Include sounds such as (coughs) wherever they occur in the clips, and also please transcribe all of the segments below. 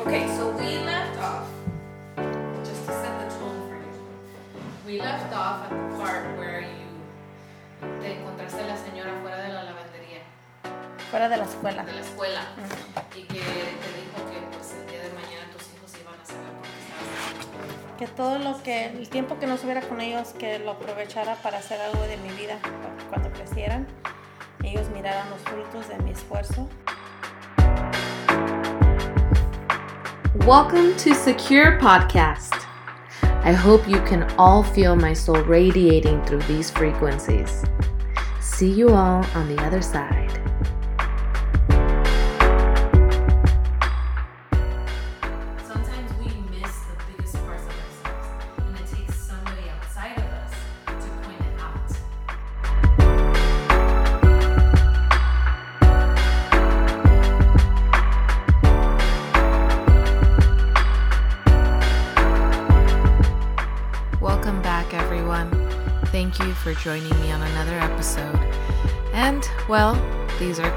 Okay, so we left off, just to set the tone for you. We left off at the part where you te encontraste a la señora fuera de la lavandería, Fuera de la escuela. de la escuela, y que te dijo que pues el día de mañana tus hijos iban a saber por qué estabas. Que todo lo que, el tiempo que no estuviera con ellos, que lo aprovechara para hacer algo de mi vida. para que Cuando crecieran, ellos miraran los frutos de mi esfuerzo. Welcome to Secure Podcast. I hope you can all feel my soul radiating through these frequencies. See you all on the other side.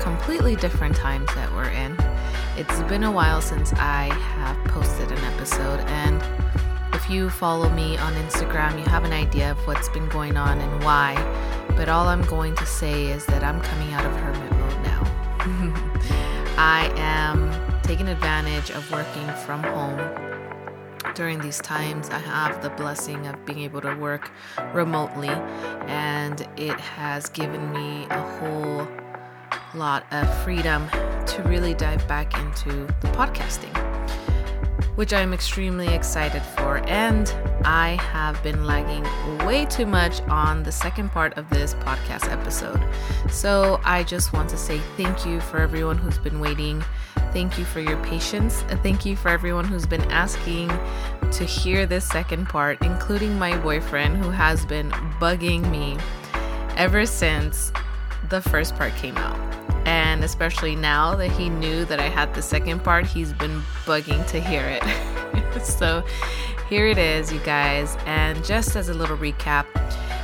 Completely different times that we're in. It's been a while since I have posted an episode, and if you follow me on Instagram, you have an idea of what's been going on and why. But all I'm going to say is that I'm coming out of hermit mode now. (laughs) I am taking advantage of working from home during these times, I have the blessing of being able to work remotely, and it has given me a whole lot of freedom to really dive back into the podcasting, which I'm extremely excited for. And I have been lagging way too much on the second part of this podcast episode. So I just want to say thank you for everyone who's been waiting. Thank you for your patience. and Thank you for everyone who's been asking to hear this second part, including my boyfriend who has been bugging me ever since the first part came out. And especially now that he knew that I had the second part, he's been bugging to hear it. (laughs) so here it is, you guys. And just as a little recap,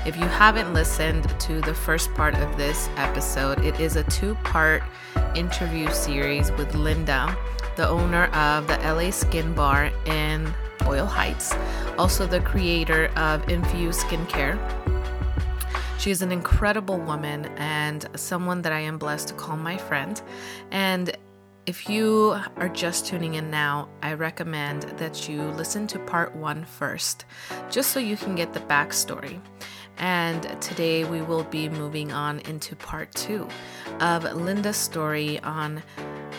if you haven't listened to the first part of this episode, it is a two part interview series with Linda, the owner of the LA Skin Bar in Boyle Heights, also the creator of Infuse Skincare. She is an incredible woman and someone that I am blessed to call my friend. And if you are just tuning in now, I recommend that you listen to part one first, just so you can get the backstory. And today we will be moving on into part two of Linda's story on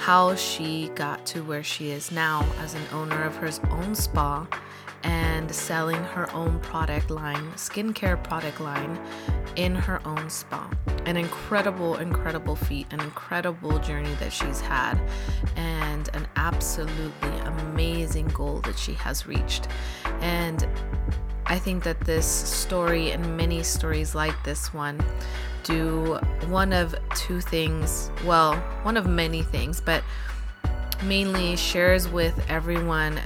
how she got to where she is now as an owner of her own spa and selling her own product line, skincare product line, in her own spa. An incredible, incredible feat, an incredible journey that she's had, and an absolutely amazing goal that she has reached. And I think that this story and many stories like this one do one of two things. Well, one of many things, but mainly shares with everyone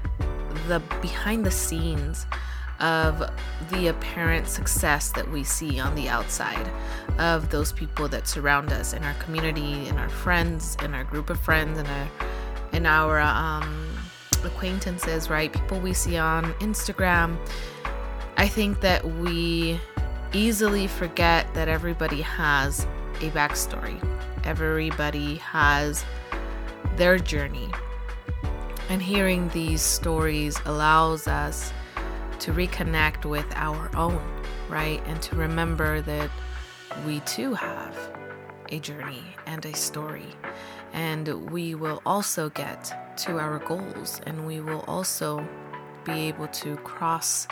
the behind the scenes of the apparent success that we see on the outside of those people that surround us in our community, in our friends, in our group of friends, in our in our um, acquaintances, right? People we see on Instagram. I think that we easily forget that everybody has a backstory. Everybody has their journey. And hearing these stories allows us to reconnect with our own, right? And to remember that we too have a journey and a story. And we will also get to our goals and we will also be able to cross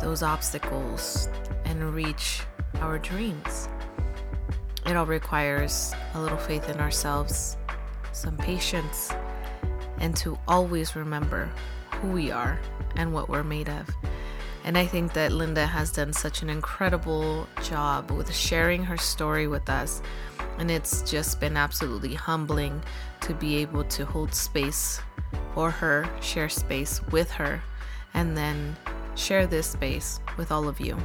those obstacles and reach our dreams. It all requires a little faith in ourselves, some patience, and to always remember who we are and what we're made of. And I think that Linda has done such an incredible job with sharing her story with us. And it's just been absolutely humbling to be able to hold space for her, share space with her, and then share this space with all of you.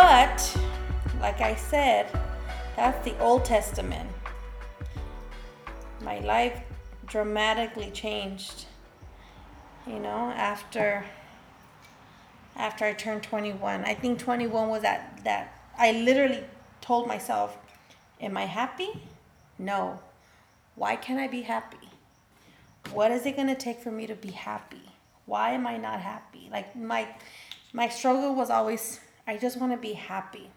But, like I said, that's the Old Testament. My life dramatically changed. You know, after after I turned 21. I think 21 was that that I literally told myself, am I happy? No. Why can't I be happy? What is it going to take for me to be happy? Why am I not happy? Like my my struggle was always I just want to be happy.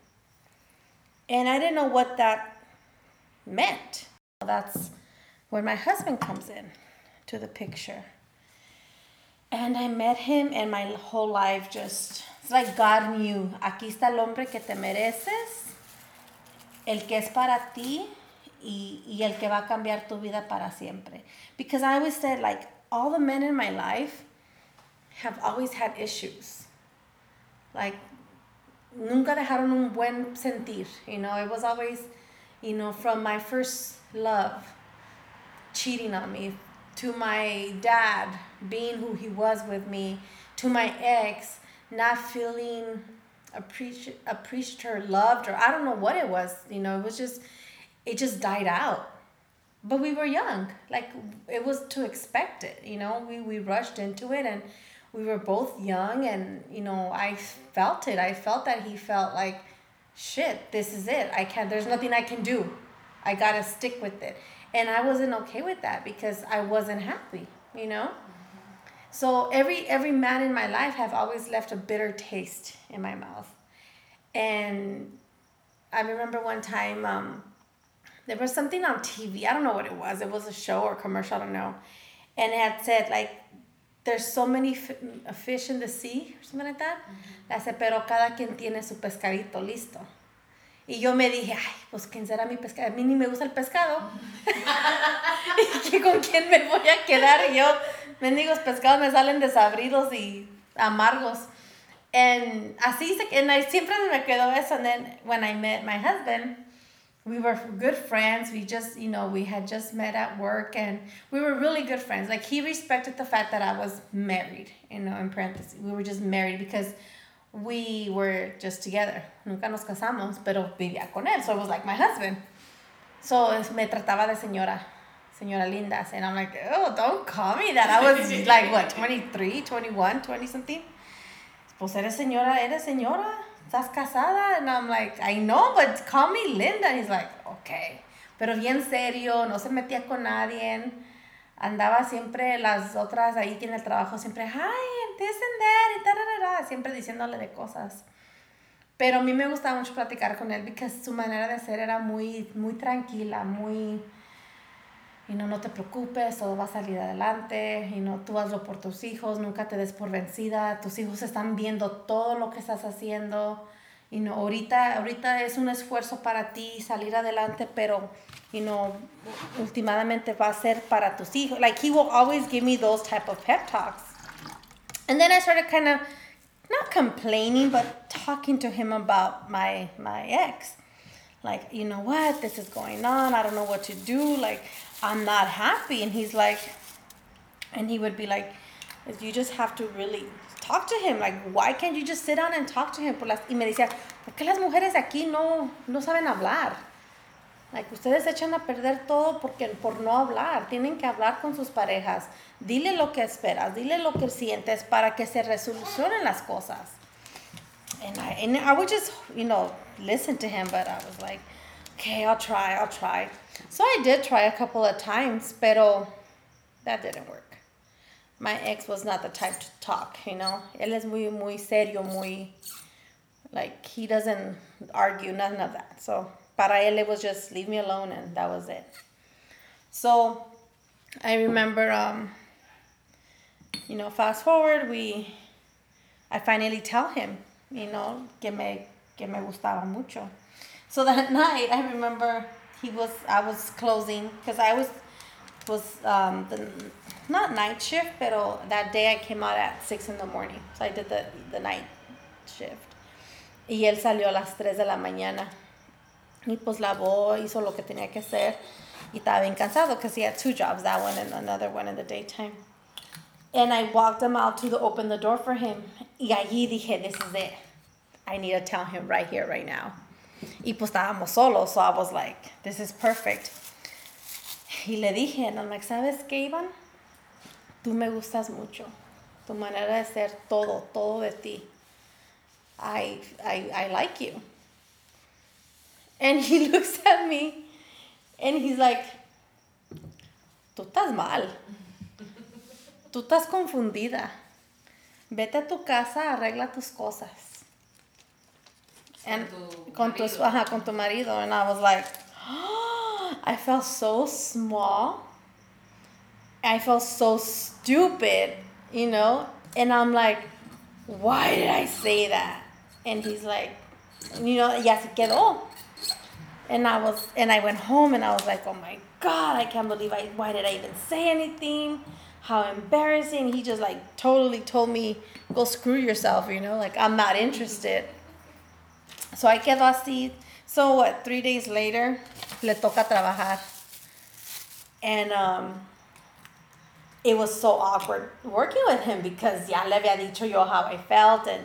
And I didn't know what that meant. That's when my husband comes in to the picture. And I met him, and my whole life just, it's like God knew. Aquí está el hombre que te mereces, el que es para ti, y, y el que va a cambiar tu vida para siempre. Because I always said, like, all the men in my life have always had issues. Like, nunca dejaron un buen sentir. You know, it was always, you know, from my first love cheating on me to my dad being who he was with me to my ex not feeling appreciated appreciated or loved or I don't know what it was you know it was just it just died out but we were young like it was to expect it you know we, we rushed into it and we were both young and you know I felt it I felt that he felt like shit this is it I can't there's nothing I can do I gotta stick with it and I wasn't okay with that because I wasn't happy, you know. So every every man in my life have always left a bitter taste in my mouth, and I remember one time um, there was something on TV. I don't know what it was. It was a show or commercial. I don't know, and it had said like, "There's so many fish in the sea" or something like that. I said, "Pero cada quien tiene su pescadito listo." Y yo me dije, ay, pues quién será mi pescado. A mí ni me gusta el pescado. (laughs) ¿Y con quién me voy a quedar? Y yo, mendigos pescados me salen desabridos y amargos. And así se, and I, siempre me quedó eso. And then when I met my husband, we were good friends. We just, you know, we had just met at work and we were really good friends. Like he respected the fact that I was married, you know, in parentheses. We were just married because we were just together. Nunca nos casamos, pero vivía con él. So it was like my husband. So me trataba de señora, señora linda. And I'm like, oh, don't call me that. I was (laughs) like, what, 23, 21, 20 something? Pues eres señora, eres señora. Estás casada. And I'm like, I know, but call me Linda. And he's like, okay. Pero bien serio, no se metía con nadie andaba siempre las otras ahí tiene el trabajo siempre, hi, this and that, y tararara, siempre diciéndole de cosas. Pero a mí me gustaba mucho platicar con él porque su manera de ser era muy, muy tranquila, muy, y no, no te preocupes, todo va a salir adelante, y no, tú hazlo por tus hijos, nunca te des por vencida, tus hijos están viendo todo lo que estás haciendo, y no, ahorita, ahorita es un esfuerzo para ti salir adelante, pero you know, últimamente va a ser para tus hijos. Like he will always give me those type of pep talks. And then I started kind of not complaining, but talking to him about my my ex. Like, you know what, this is going on. I don't know what to do. Like, I'm not happy. And he's like, and he would be like, you just have to really talk to him. Like, why can't you just sit down and talk to him? Y me decía, ¿por qué las mujeres aquí no, no saben hablar? Like, ustedes echan a perder todo porque, por no hablar. Tienen que hablar con sus parejas. Dile lo que esperas, dile lo que sientes para que se resolucionen las cosas. And and I would just, you know, listen to him, but I was like, okay, I'll try, I'll try. So I did try a couple of times, pero that didn't work. My ex was not the type to talk, you know. Él es muy, muy serio, muy, like, he doesn't argue, none of that. So para él it was just leave me alone and that was it. So I remember, um, you know, fast forward, we, I finally tell him, you know, que me, que me gustaba mucho. So that (laughs) night, I remember he was, I was closing, because I was, was um, the, not night shift, but that day I came out at 6 in the morning. So I did the, the night shift. Y él salió a las 3 de la mañana. Y pues lavó, hizo lo que tenía que hacer. Y estaba bien cansado because he had two jobs, that one and another one in the daytime. And I walked him out to the, open the door for him. Y allí dije, this is it. I need to tell him right here, right now. Y pues estábamos solos, so I was like, this is perfect. Y le dije, I'm like, ¿sabes qué, Iván? Tú me gustas mucho. Tu manera de ser todo, todo de ti. I, I, I like you. And he (laughs) looks at me and he's like, tú estás mal. Tú estás confundida. Vete a tu casa, arregla tus cosas. And con tu, ajá, con tu marido. And I was like, ah, I felt so small. I felt so stupid, you know? And I'm like, why did I say that? And he's like, you know, ya se quedó. And I was, and I went home and I was like, oh my God, I can't believe I, why did I even say anything? How embarrassing. He just like totally told me, go screw yourself, you know, like I'm not interested. So I quedo así. So what, three days later, le toca trabajar. And um, it was so awkward working with him because ya le había dicho yo how I felt and,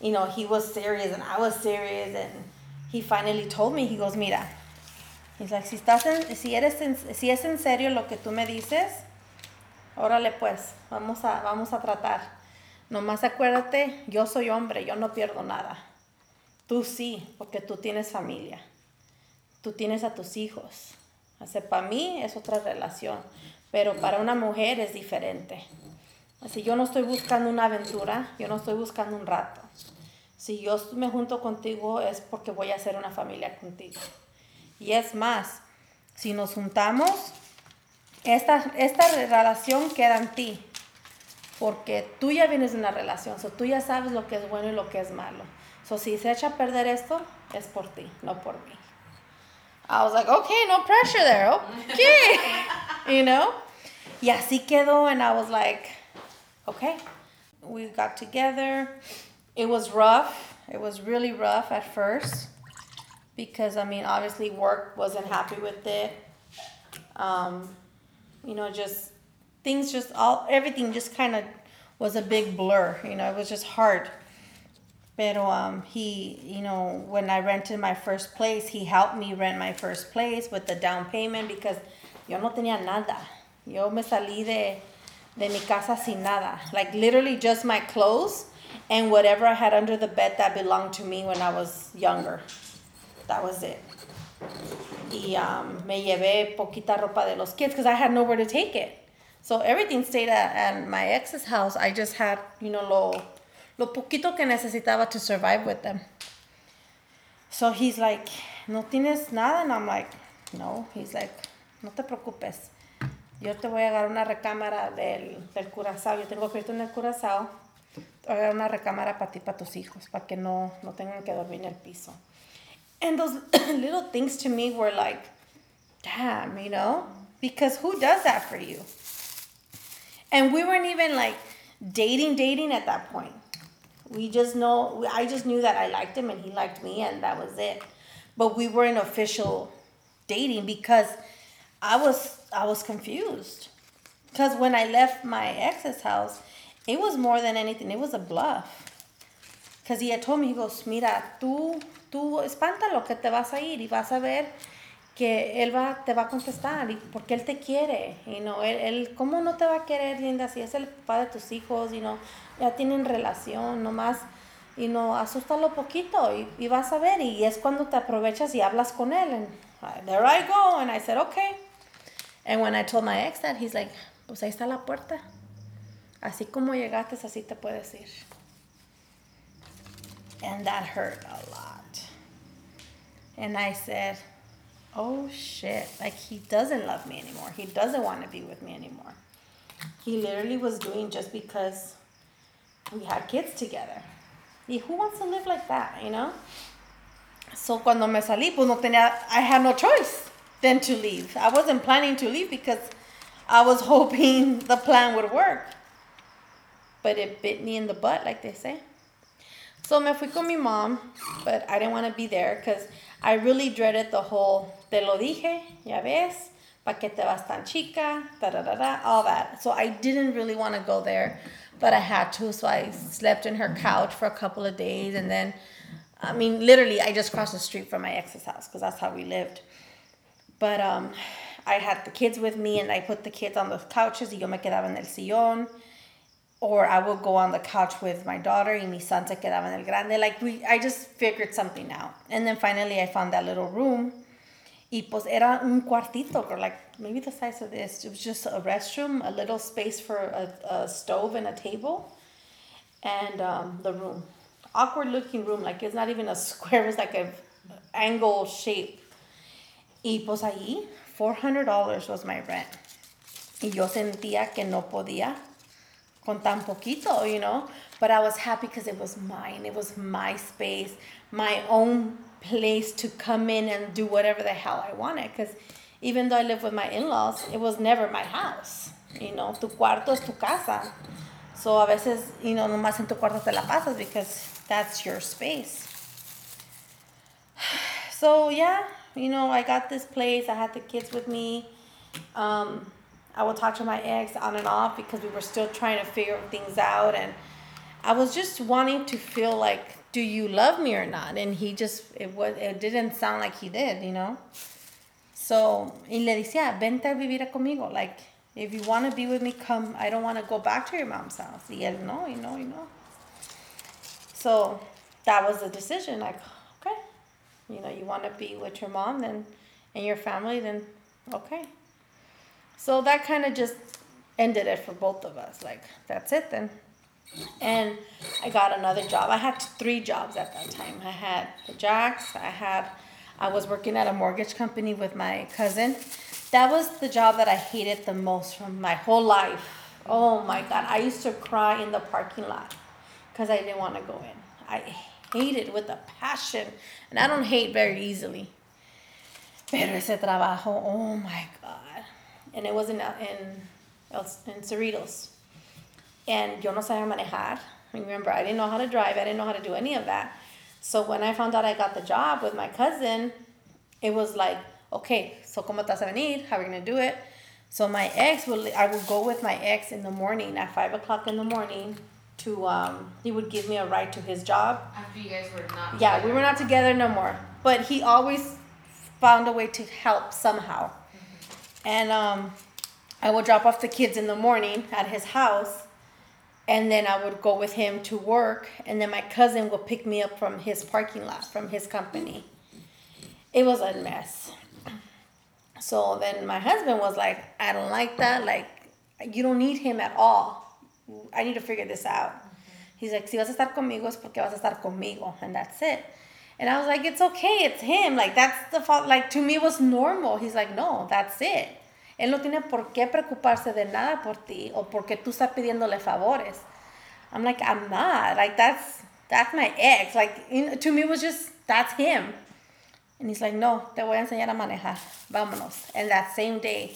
you know, he was serious and I was serious and he finally told me, he goes, mira, he's like, si, estás si, eres si es en serio lo que tú me dices, órale pues, vamos a, vamos a tratar. Nomás acuérdate, yo soy hombre, yo no pierdo nada. Tú sí, porque tú tienes familia. Tú tienes a tus hijos. Así, para mí es otra relación, pero para una mujer es diferente. Así, yo no estoy buscando una aventura, yo no estoy buscando un rato. Si yo me junto contigo es porque voy a hacer una familia contigo. Y es más, si nos juntamos, esta, esta relación queda en ti. Porque tú ya vienes de una relación, so tú ya sabes lo que es bueno y lo que es malo. So si se echa a perder esto, es por ti, no por mí. I was like, okay, no pressure there, okay. (laughs) you know? Y así quedó, and I was like, okay. We got together. It was rough. It was really rough at first because, I mean, obviously work wasn't happy with it. Um, you know, just things just all everything just kind of was a big blur. You know, it was just hard. Pero um, he, you know, when I rented my first place, he helped me rent my first place with the down payment because yo no tenía nada. Yo me salí de, de mi casa sin nada. Like literally just my clothes and whatever I had under the bed that belonged to me when I was younger. That was it. Y um, me llevé poquita ropa de los kids because I had nowhere to take it. So everything stayed at, at my ex's house. I just had, you know, lo, lo poquito que necesitaba to survive with them. So he's like, ¿no tienes nada? And I'm like, no. He's like, no te preocupes. Yo te voy a dar una recámara del, del curazao. Yo tengo que en el curazao. Te voy a dar una recámara para ti, para tus hijos, para que no, no tengan que dormir en el piso. And those (coughs) little things to me were like, damn, you know? Because who does that for you? And we weren't even like dating, dating at that point. We just know, I just knew that I liked him and he liked me, and that was it. But we weren't official dating because I was, I was confused. Because when I left my ex's house, it was more than anything, it was a bluff. Because he had told me, he goes, mira, tú, tú espántalo que te vas a ir y vas a ver que él va, te va a contestar y porque él te quiere. Y no, él, él, ¿cómo no te va a querer, linda? Si es el papá de tus hijos y no, ya tienen relación, nomás, y no, asústalo poquito y, y vas a ver. Y es cuando te aprovechas y hablas con él. And uh, there I go. And I said, okay. And when I told my ex that, he's like, pues ahí está la puerta. Así como llegaste, así te puedes ir. And that hurt a lot. And I said, oh shit, like he doesn't love me anymore. He doesn't want to be with me anymore. He literally was doing just because we had kids together. Y who wants to live like that, you know? So cuando me salí, pues no tenía, I had no choice than to leave. I wasn't planning to leave because I was (laughs) hoping the plan would work. But it bit me in the butt, like they say. So me fui con mi mom, but I didn't want to be there because I really dreaded the whole, te lo dije, ya ves, pa que te vas tan chica, da da da da, all that. So I didn't really want to go there. But I had to, so I slept in her couch for a couple of days, and then, I mean, literally, I just crossed the street from my ex's house because that's how we lived. But um, I had the kids with me, and I put the kids on the couches, y yo me quedaba en el sillón. Or I would go on the couch with my daughter, y mi son se quedaba en el grande. Like, we, I just figured something out. And then finally, I found that little room. Y pues era un cuartito, or like maybe the size of this. It was just a restroom, a little space for a, a stove and a table, and um, the room. Awkward looking room, like it's not even a (laughs) square, it was like an angle shape. Y pues ahí, $400 was my rent. Y yo sentía que no podía con tan poquito, you know. But I was happy because it was mine. It was my space, my own place to come in and do whatever the hell I wanted. Because even though I live with my in-laws, it was never my house. You know, tu cuarto es tu casa. So a veces, you know, nomás en tu cuarto te la pasas because that's your space. (sighs) So yeah, you know, I got this place. I had the kids with me. Um, I would talk to my ex on and off because we were still trying to figure things out, and I was just wanting to feel like, do you love me or not? And he just it was it didn't sound like he did, you know. So y le decía, vente a vivir conmigo. Like if you want to be with me, come. I don't want to go back to your mom's house. Y él no, you know, you know. So that was the decision. Like okay, you know, you want to be with your mom then and your family, then okay. So that kind of just ended it for both of us. Like, that's it then. And I got another job. I had three jobs at that time. I had the Jacks. I had, I was working at a mortgage company with my cousin. That was the job that I hated the most from my whole life. Oh my God. I used to cry in the parking lot because I didn't want to go in. I hated with a passion. And I don't hate very easily. Pero ese trabajo, oh my God and it was in uh, in in Cerritos. And yo no sabía manejar. Remember, I didn't know how to drive. I didn't know how to do any of that. So when I found out I got the job with my cousin, it was like, okay, so como estás a venir? How are we gonna do it? So my ex would I would go with my ex in the morning at five o'clock in the morning to um he would give me a ride to his job. After you guys were not. Yeah, we were not together no more. But he always found a way to help somehow. And um, I would drop off the kids in the morning at his house, and then I would go with him to work, and then my cousin would pick me up from his parking lot, from his company. It was a mess. So then my husband was like, I don't like that. Like, you don't need him at all. I need to figure this out. He's like, si vas a estar conmigo es porque vas a estar conmigo, and that's it. And I was like, it's okay, it's him. Like, that's the fault. Like, to me, it was normal. He's like, no, that's it. Él no tiene por qué preocuparse de nada por ti o porque tú estás pidiéndole favores. I'm like, I'm not. Like, that's, that's my ex. Like, to me, it was just, that's him. And he's like, no, te voy a enseñar a manejar. Vámonos. And that same day,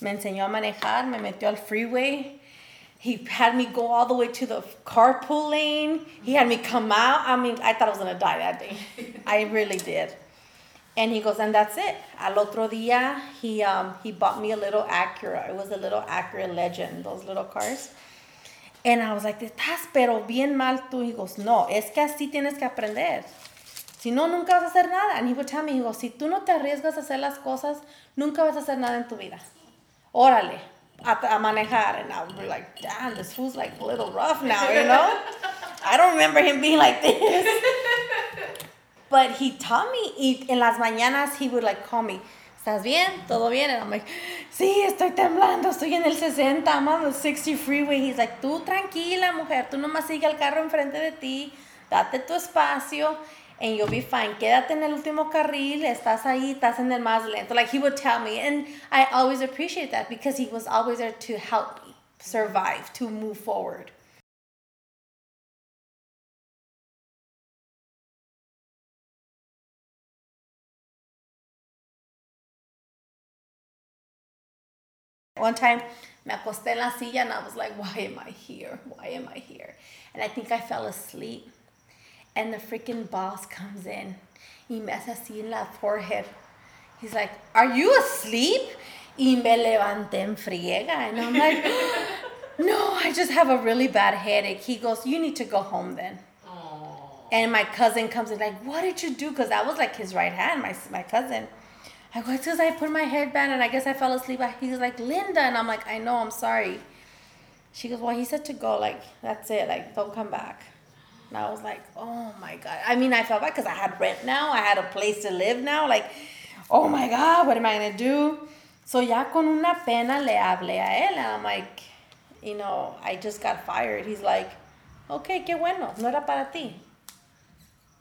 me enseñó a manejar, me metió al freeway he had me go all the way to the carpool lane. He had me come out. I mean, I thought I was gonna die that day. (laughs) I really did. And he goes, and that's it. Al otro día, he um, he bought me a little Acura. It was a little Acura Legend, those little cars. And I was like, estás pero bien mal tú. He goes, no, es que así tienes que aprender. Si no, nunca vas a hacer nada. And he tell me, he goes, si tú no te arriesgas a hacer las cosas, nunca vas a hacer nada en tu vida. Órale, a, a manejar, and I would be like, damn, this fool's like a little rough now, you know? I don't remember him being like this. (laughs) but he taught me, y en las mañanas he would like call me, ¿estás bien? ¿Todo bien? And I'm like, sí, estoy temblando, estoy en el 60, I'm on the 60 freeway. He's like, tú tranquila, mujer, tú nomás sigue el carro enfrente de ti, date tu espacio and you'll be fine. Quédate en el último carril, estás ahí, estás en el más lento. Like he would tell me, and I always appreciate that because he was always there to help me survive, to move forward. One time, me acosté en la silla and I was like, why am I here? Why am I here? And I think I fell asleep and the freaking boss comes in. Y me hace así en la forehead. He's like, Are you asleep? Y me levanté en friega. And I'm like, (laughs) No, I I just have a really bad headache. He goes, You need to go home then. And my cousin comes in, like, What did you do? Because that was like his right hand, my, my cousin. I go, It's because I put my headband and I guess I fell asleep. He was like, Linda. And I'm like, I know, I'm sorry. She goes, Well, he said to go. Like, that's it. Like, don't come back. And I was like, Oh my God. I mean, I felt bad because I had rent now, I had a place to live now. Like, oh my God, what am I going to do? So ya con una pena le hablé a él. And I'm like, you know, I just got fired. He's like, okay, qué bueno, no era para ti.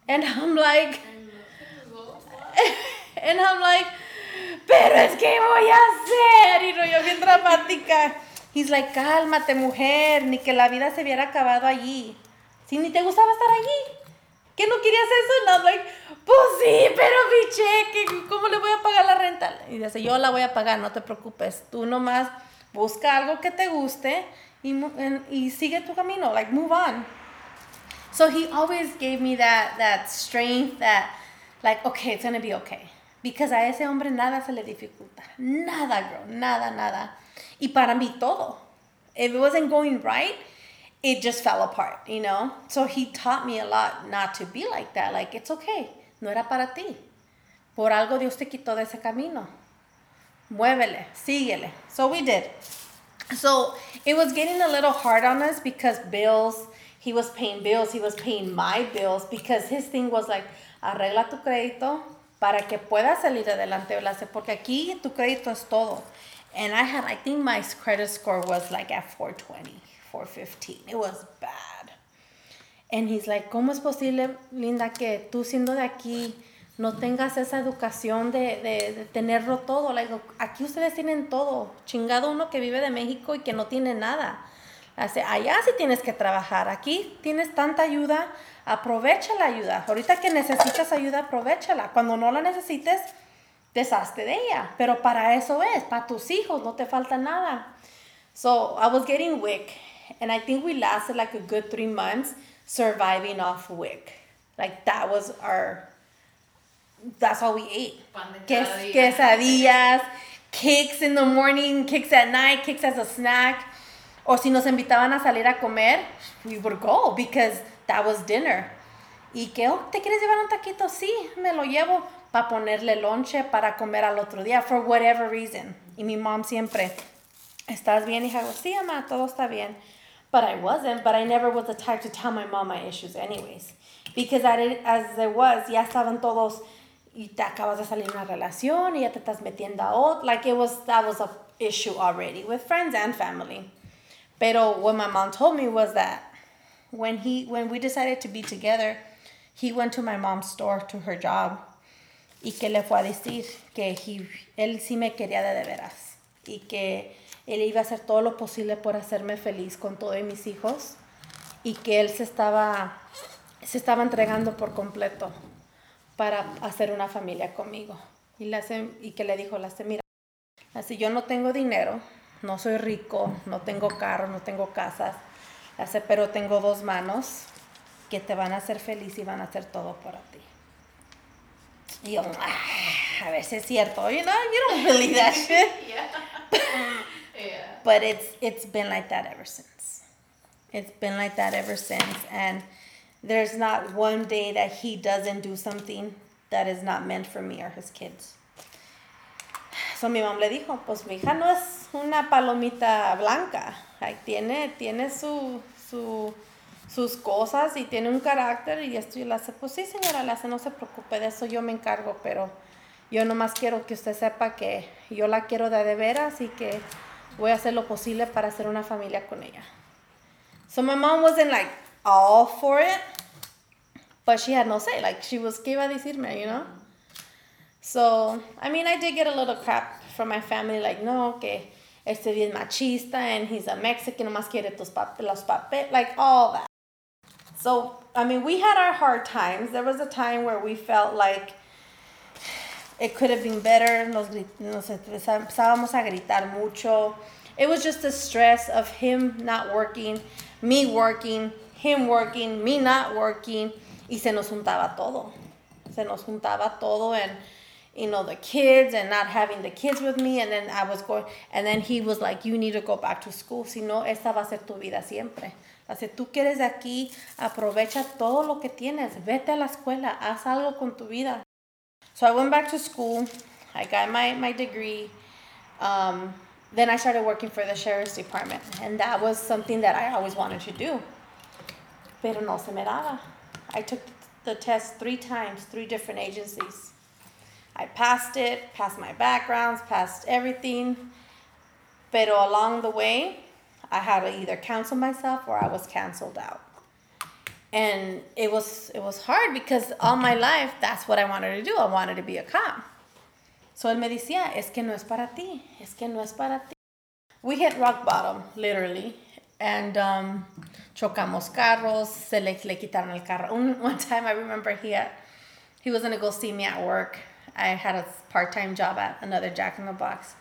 And I'm like, and (laughs) I'm like, pero es que voy a hacer. Y no, yo bien dramática. He's like, cálmate, mujer, ni que la vida se hubiera acabado allí. Si ni te gustaba estar allí. ¿Que no querías eso? I'm like, pues sí, pero mi cheque, ¿cómo le voy a pagar la renta? Y dice, yo la voy a pagar, no te preocupes. Tú nomás busca algo que te guste y, y sigue tu camino, like move on. So he always gave me that, that strength that, like, okay, it's gonna be okay. Because a ese hombre nada se le dificulta. Nada, girl, nada, nada. Y para mí todo. If it wasn't going right, it just fell apart, you know? So he taught me a lot not to be like that. Like, it's okay. No era para ti. Por algo Dios te quitó de ese camino. Muévele, síguele. So we did. So it was getting a little hard on us because bills, he was paying bills, he was paying my bills because his thing was like, arregla tu crédito para que puedas salir adelante, porque aquí tu crédito es todo. And I had, I think my credit score was like at 420, 415. It was bad. And he's like, ¿cómo es posible, Linda, que tú siendo de aquí no tengas esa educación de, de, tenerlo todo. aquí ustedes tienen todo. Chingado uno que vive de México y que no tiene nada. Allá sí tienes que trabajar. Aquí tienes tanta ayuda. Aprovecha la ayuda. Ahorita que necesitas ayuda, aprovechala. Cuando no la necesites, deshazte de ella. Pero para eso es, para tus hijos, no te falta nada. So I was getting WIC, and I think we lasted like a good three months surviving off WIC. Like that was our that's all we ate. Ques, quesadillas, cakes in the morning, cakes at night, cakes as a snack. O si nos invitaban a salir a comer, we would go because that was dinner. Y que, oh, ¿te quieres llevar un taquito? Sí, me lo llevo para ponerle lonche para comer al otro día, for whatever reason. Y mi mom siempre, ¿estás bien, hija? Sí, mamá, todo está bien. But I wasn't, but I never was the type to tell my mom my issues anyways. Because as it was, ya estaban todos y te acabas de salir una relación y ya te estás metiendo a otro. Like it was, that was a issue already with friends and family. Pero what my mom told me was that when he, when we decided to be together, he went to my mom's store to her job. Y que le fue a decir que he, él sí me quería de, de veras. Y que él iba a hacer todo lo posible por hacerme feliz con todos mis hijos. Y que él se estaba, se estaba entregando por completo para hacer una familia conmigo. Y, la y que le dijo, la mira, así yo no tengo dinero, no soy rico, no tengo carro, no tengo casas, hace, pero tengo dos manos que te van a hacer feliz y van a hacer todo por ti. Y yo, ah, a ver si es cierto, you know, you don't believe (laughs) that shit. (laughs) yeah. But it's it's been like that ever since. It's been like that ever since, and there's not one day that he doesn't do something that is not meant for me or his kids. So mi mamá le dijo, pues mi hija no es una palomita blanca, like, tiene, tiene su, su, sus cosas y tiene un carácter y esto y la hace, pues sí señora, la hace, no se preocupe, de eso yo me encargo, pero yo nomás quiero que usted sepa que yo la quiero de, de veras y que voy a hacer lo posible para hacer una familia con ella. So my mom wasn't like, all for it, but she had no say. Like she was, ¿qué iba a decirme, you know? So, I mean, I did get a little crap from my family, like, no, que este bien machista and he's a Mexican, más quiere tus los papel, like all that. So, I mean, we had our hard times. There was a time where we felt like it could have been better. Nos, nos empezábamos a gritar mucho. It was just the stress of him not working, me working, him working, me not working, y se nos juntaba todo. Se nos juntaba todo, and you know, the kids and not having the kids with me. And then I was going, and then he was like, you need to go back to school. Si no, esta va a ser tu vida siempre. Hace, tú quieres aquí, aprovecha todo lo que tienes. Vete a la escuela, haz algo con tu vida. So I went back to school. I got my, my degree. Um, then I started working for the sheriff's department. And that was something that I always wanted to do. Pero no se me daba. I took the test three times, three different agencies. I passed it, passed my backgrounds, passed everything. Pero along the way, I had to either cancel myself or I was canceled out. And it was it was hard because all my life that's what I wanted to do. I wanted to be a cop. So él me decía, es que no es para ti, es que no es para ti. We hit rock bottom, literally. And um, chocamos carros, se le, le quitaron el carro. (laughs) One time I remember he had, he was gonna go see me at work. I had a part-time job at another Jack in the Box.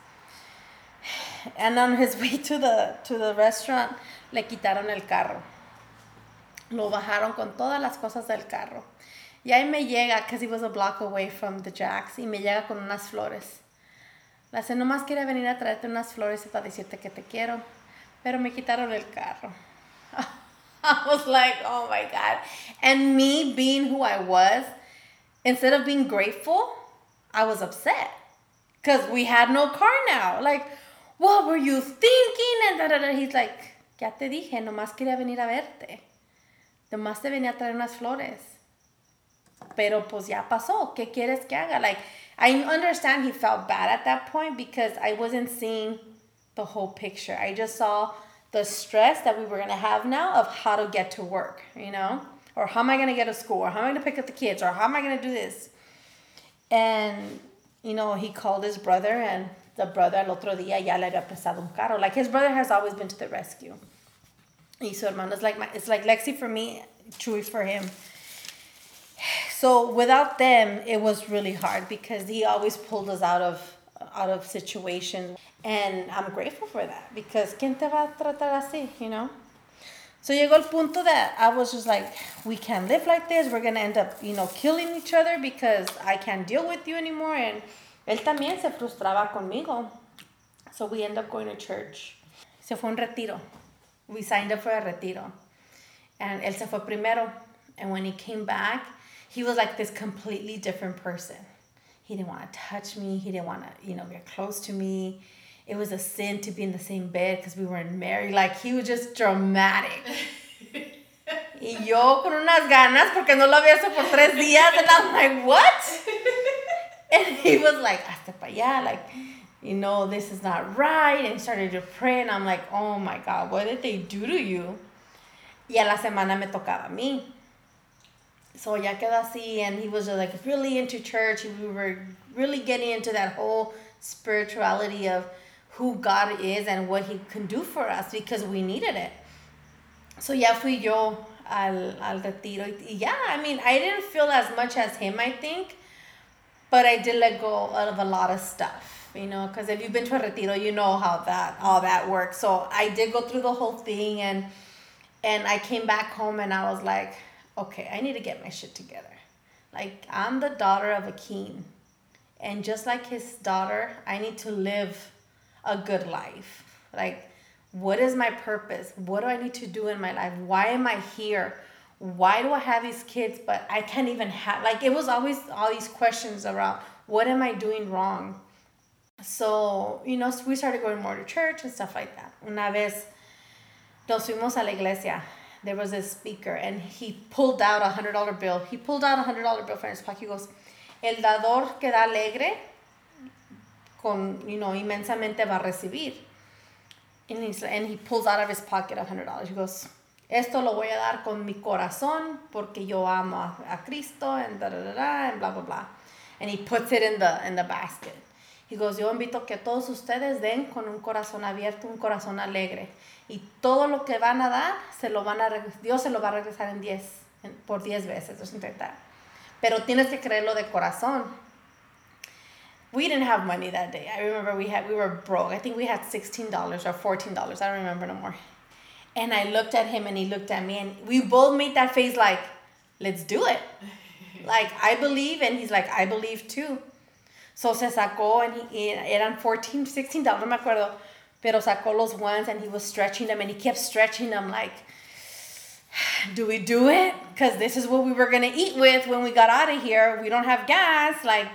And on his way to the to the restaurant, le quitaron el carro. Lo bajaron con todas las cosas del carro. Y ahí me llega, because he was a block away from the Jacks, y me llega con unas flores. La sé, nomás quería venir a traerte unas flores para decirte que te quiero, pero me quitaron el carro. (laughs) I was like, oh my God. And me being who I was, instead of being grateful, I was upset. Because we had no car now. Like, what were you thinking? And da, da, da. He's like, ya te dije, nomás quería venir a verte. Nomás te venía a traer unas flores. Pero pues ya pasó. ¿Qué quieres que haga? Like, I understand he felt bad at that point because I wasn't seeing the whole picture. I just saw the stress that we were going to have now of how to get to work, you know? Or how am I going to get to school? Or how am I going to pick up the kids? Or how am I going to do this? And, you know, he called his brother and the brother al otro día ya le había prestado un carro. Like his brother has always been to the rescue. Y su hermano like my, it's like Lexi for me, Chewy for him. So without them, it was really hard because he always pulled us out of out of situations, and I'm grateful for that because quién te va a tratar así, you know. So llegó el punto that I was just like, we can't live like this. We're gonna end up, you know, killing each other because I can't deal with you anymore. And él también se frustraba conmigo. So we end up going to church. Se fue un retiro. We signed up for a retiro. And él se fue primero. And when he came back, he was like this completely different person. He didn't want to touch me. He didn't want to, you know, get close to me. It was a sin to be in the same bed because we weren't married. Like he was just dramatic. (laughs) y yo con unas ganas porque no lo había visto por tres días. And I'm like, what? (laughs) and he was like, hasta para allá. Like, you know, this is not right. And started to pray. And I'm like, oh my God, what did they do to you? Y a la semana me tocaba a mí. So ya quedó así, and he was like really into church. We were really getting into that whole spirituality of who God is and what He can do for us because we needed it. So ya fui yo al, al retiro. Yeah, I mean, I didn't feel as much as him, I think, but I did let go of a lot of stuff, you know, because if you've been to a retiro, you know how that all that works. So I did go through the whole thing, and and I came back home, and I was like okay, I need to get my shit together. Like, I'm the daughter of a king. And just like his daughter, I need to live a good life. Like, what is my purpose? What do I need to do in my life? Why am I here? Why do I have these kids, but I can't even have, like, it was always all these questions around what am I doing wrong? So, you know, we started going more to church and stuff like that. Una vez nos fuimos a la iglesia there was a speaker and he pulled out a hundred dollar bill. He pulled out a hundred dollar bill from his pocket. He goes, el dador que da alegre, con, you know, inmensamente va a recibir. And, and he pulls out of his pocket a hundred dollars. He goes, esto lo voy a dar con mi corazón porque yo amo a, a Cristo and da da da da and blah blah blah. And he puts it in the in the basket. He goes, yo invito que todos ustedes den con un corazón abierto, un corazón alegre. Y todo lo que van a dar, se lo van a Dios se lo va a regresar en 10, por 10 veces, o intentar. Pero tienes que creerlo de corazón. We didn't have money that day. I remember we had we were broke. I think we had $16 or $14. I don't remember no more. And I looked at him and he looked at me and we both made that face like, let's do it. (laughs) like I believe and he's like, I believe too. So se sacó and he, eran 14, 16 dollars, no me acuerdo. Pero sacó los ones and he was stretching them and he kept stretching them like, do we do it? Because this is what we were gonna eat with when we got out of here. We don't have gas. Like,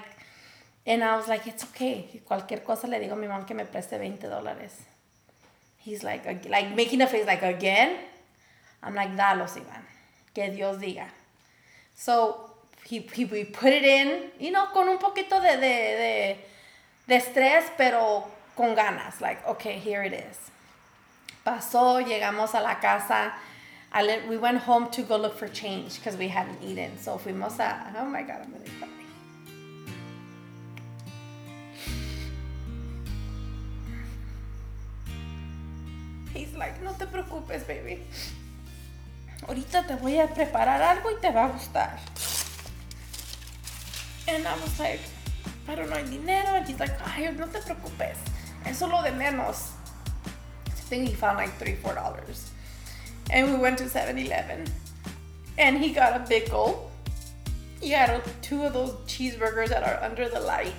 and I was like, it's okay. Cualquier cosa le digo a mi mom que me preste 20 dólares. He's like, like making a face like, again? I'm like, dalos, Ivan. Que Dios diga. So he, he, we put it in, you know, con un poquito de, de, de, de estrés, pero con ganas. Like, okay, here it is. Pasó, llegamos a la casa. I we went home to go look for change because we hadn't eaten. So fuimos a, oh my God, I'm to He's like, no te preocupes, baby. Ahorita te voy a preparar algo y te va a gustar. And I was like, pero no hay dinero. And he's like, ay, no te preocupes. Eso lo de menos. I think he found like three, four dollars. And we went to 7 Eleven. And he got a gulp. He had two of those cheeseburgers that are under the light.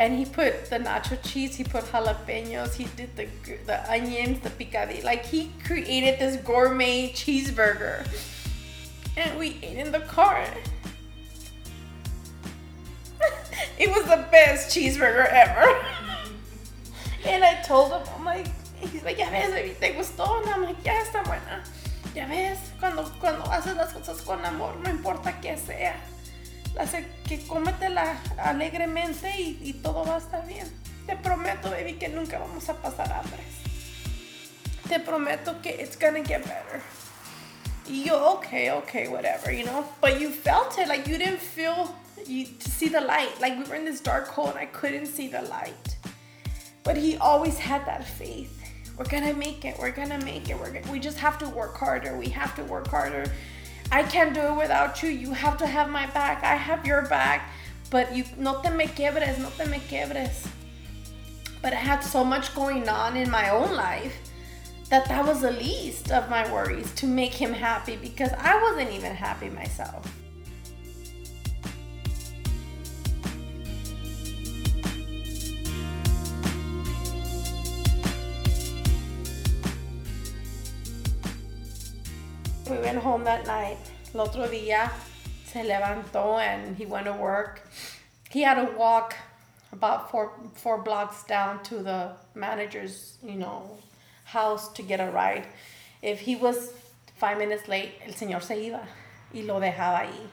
And he put the nacho cheese, he put jalapenos, he did the the onions, the picadillo. Like he created this gourmet cheeseburger. And we ate in the car. (laughs) it was the best cheeseburger ever. (laughs) and I told him, I'm like, he's like, ya ves, baby, te gustó. And I'm like, ya está buena. Ya ves, cuando, cuando haces las cosas con amor, no importa qué sea. Hace que cómetela alegremente y, y todo va a estar bien. Te prometo, baby, que nunca vamos a pasar hambre. Te prometo que it's gonna get better. Yo, okay, okay, whatever, you know. But you felt it, like you didn't feel you to see the light. Like we were in this dark hole and I couldn't see the light. But he always had that faith. We're gonna make it. We're gonna make it. We're gonna, we just have to work harder. We have to work harder. I can't do it without you. You have to have my back. I have your back. But you no te me quiebres, no te me quiebres. But I had so much going on in my own life that that was the least of my worries to make him happy because I wasn't even happy myself. Home that night. El otro día se levantó and he went to work. He had to walk about four four blocks down to the manager's, you know, house to get a ride. If he was five minutes late, el señor se iba y lo dejaba ahí.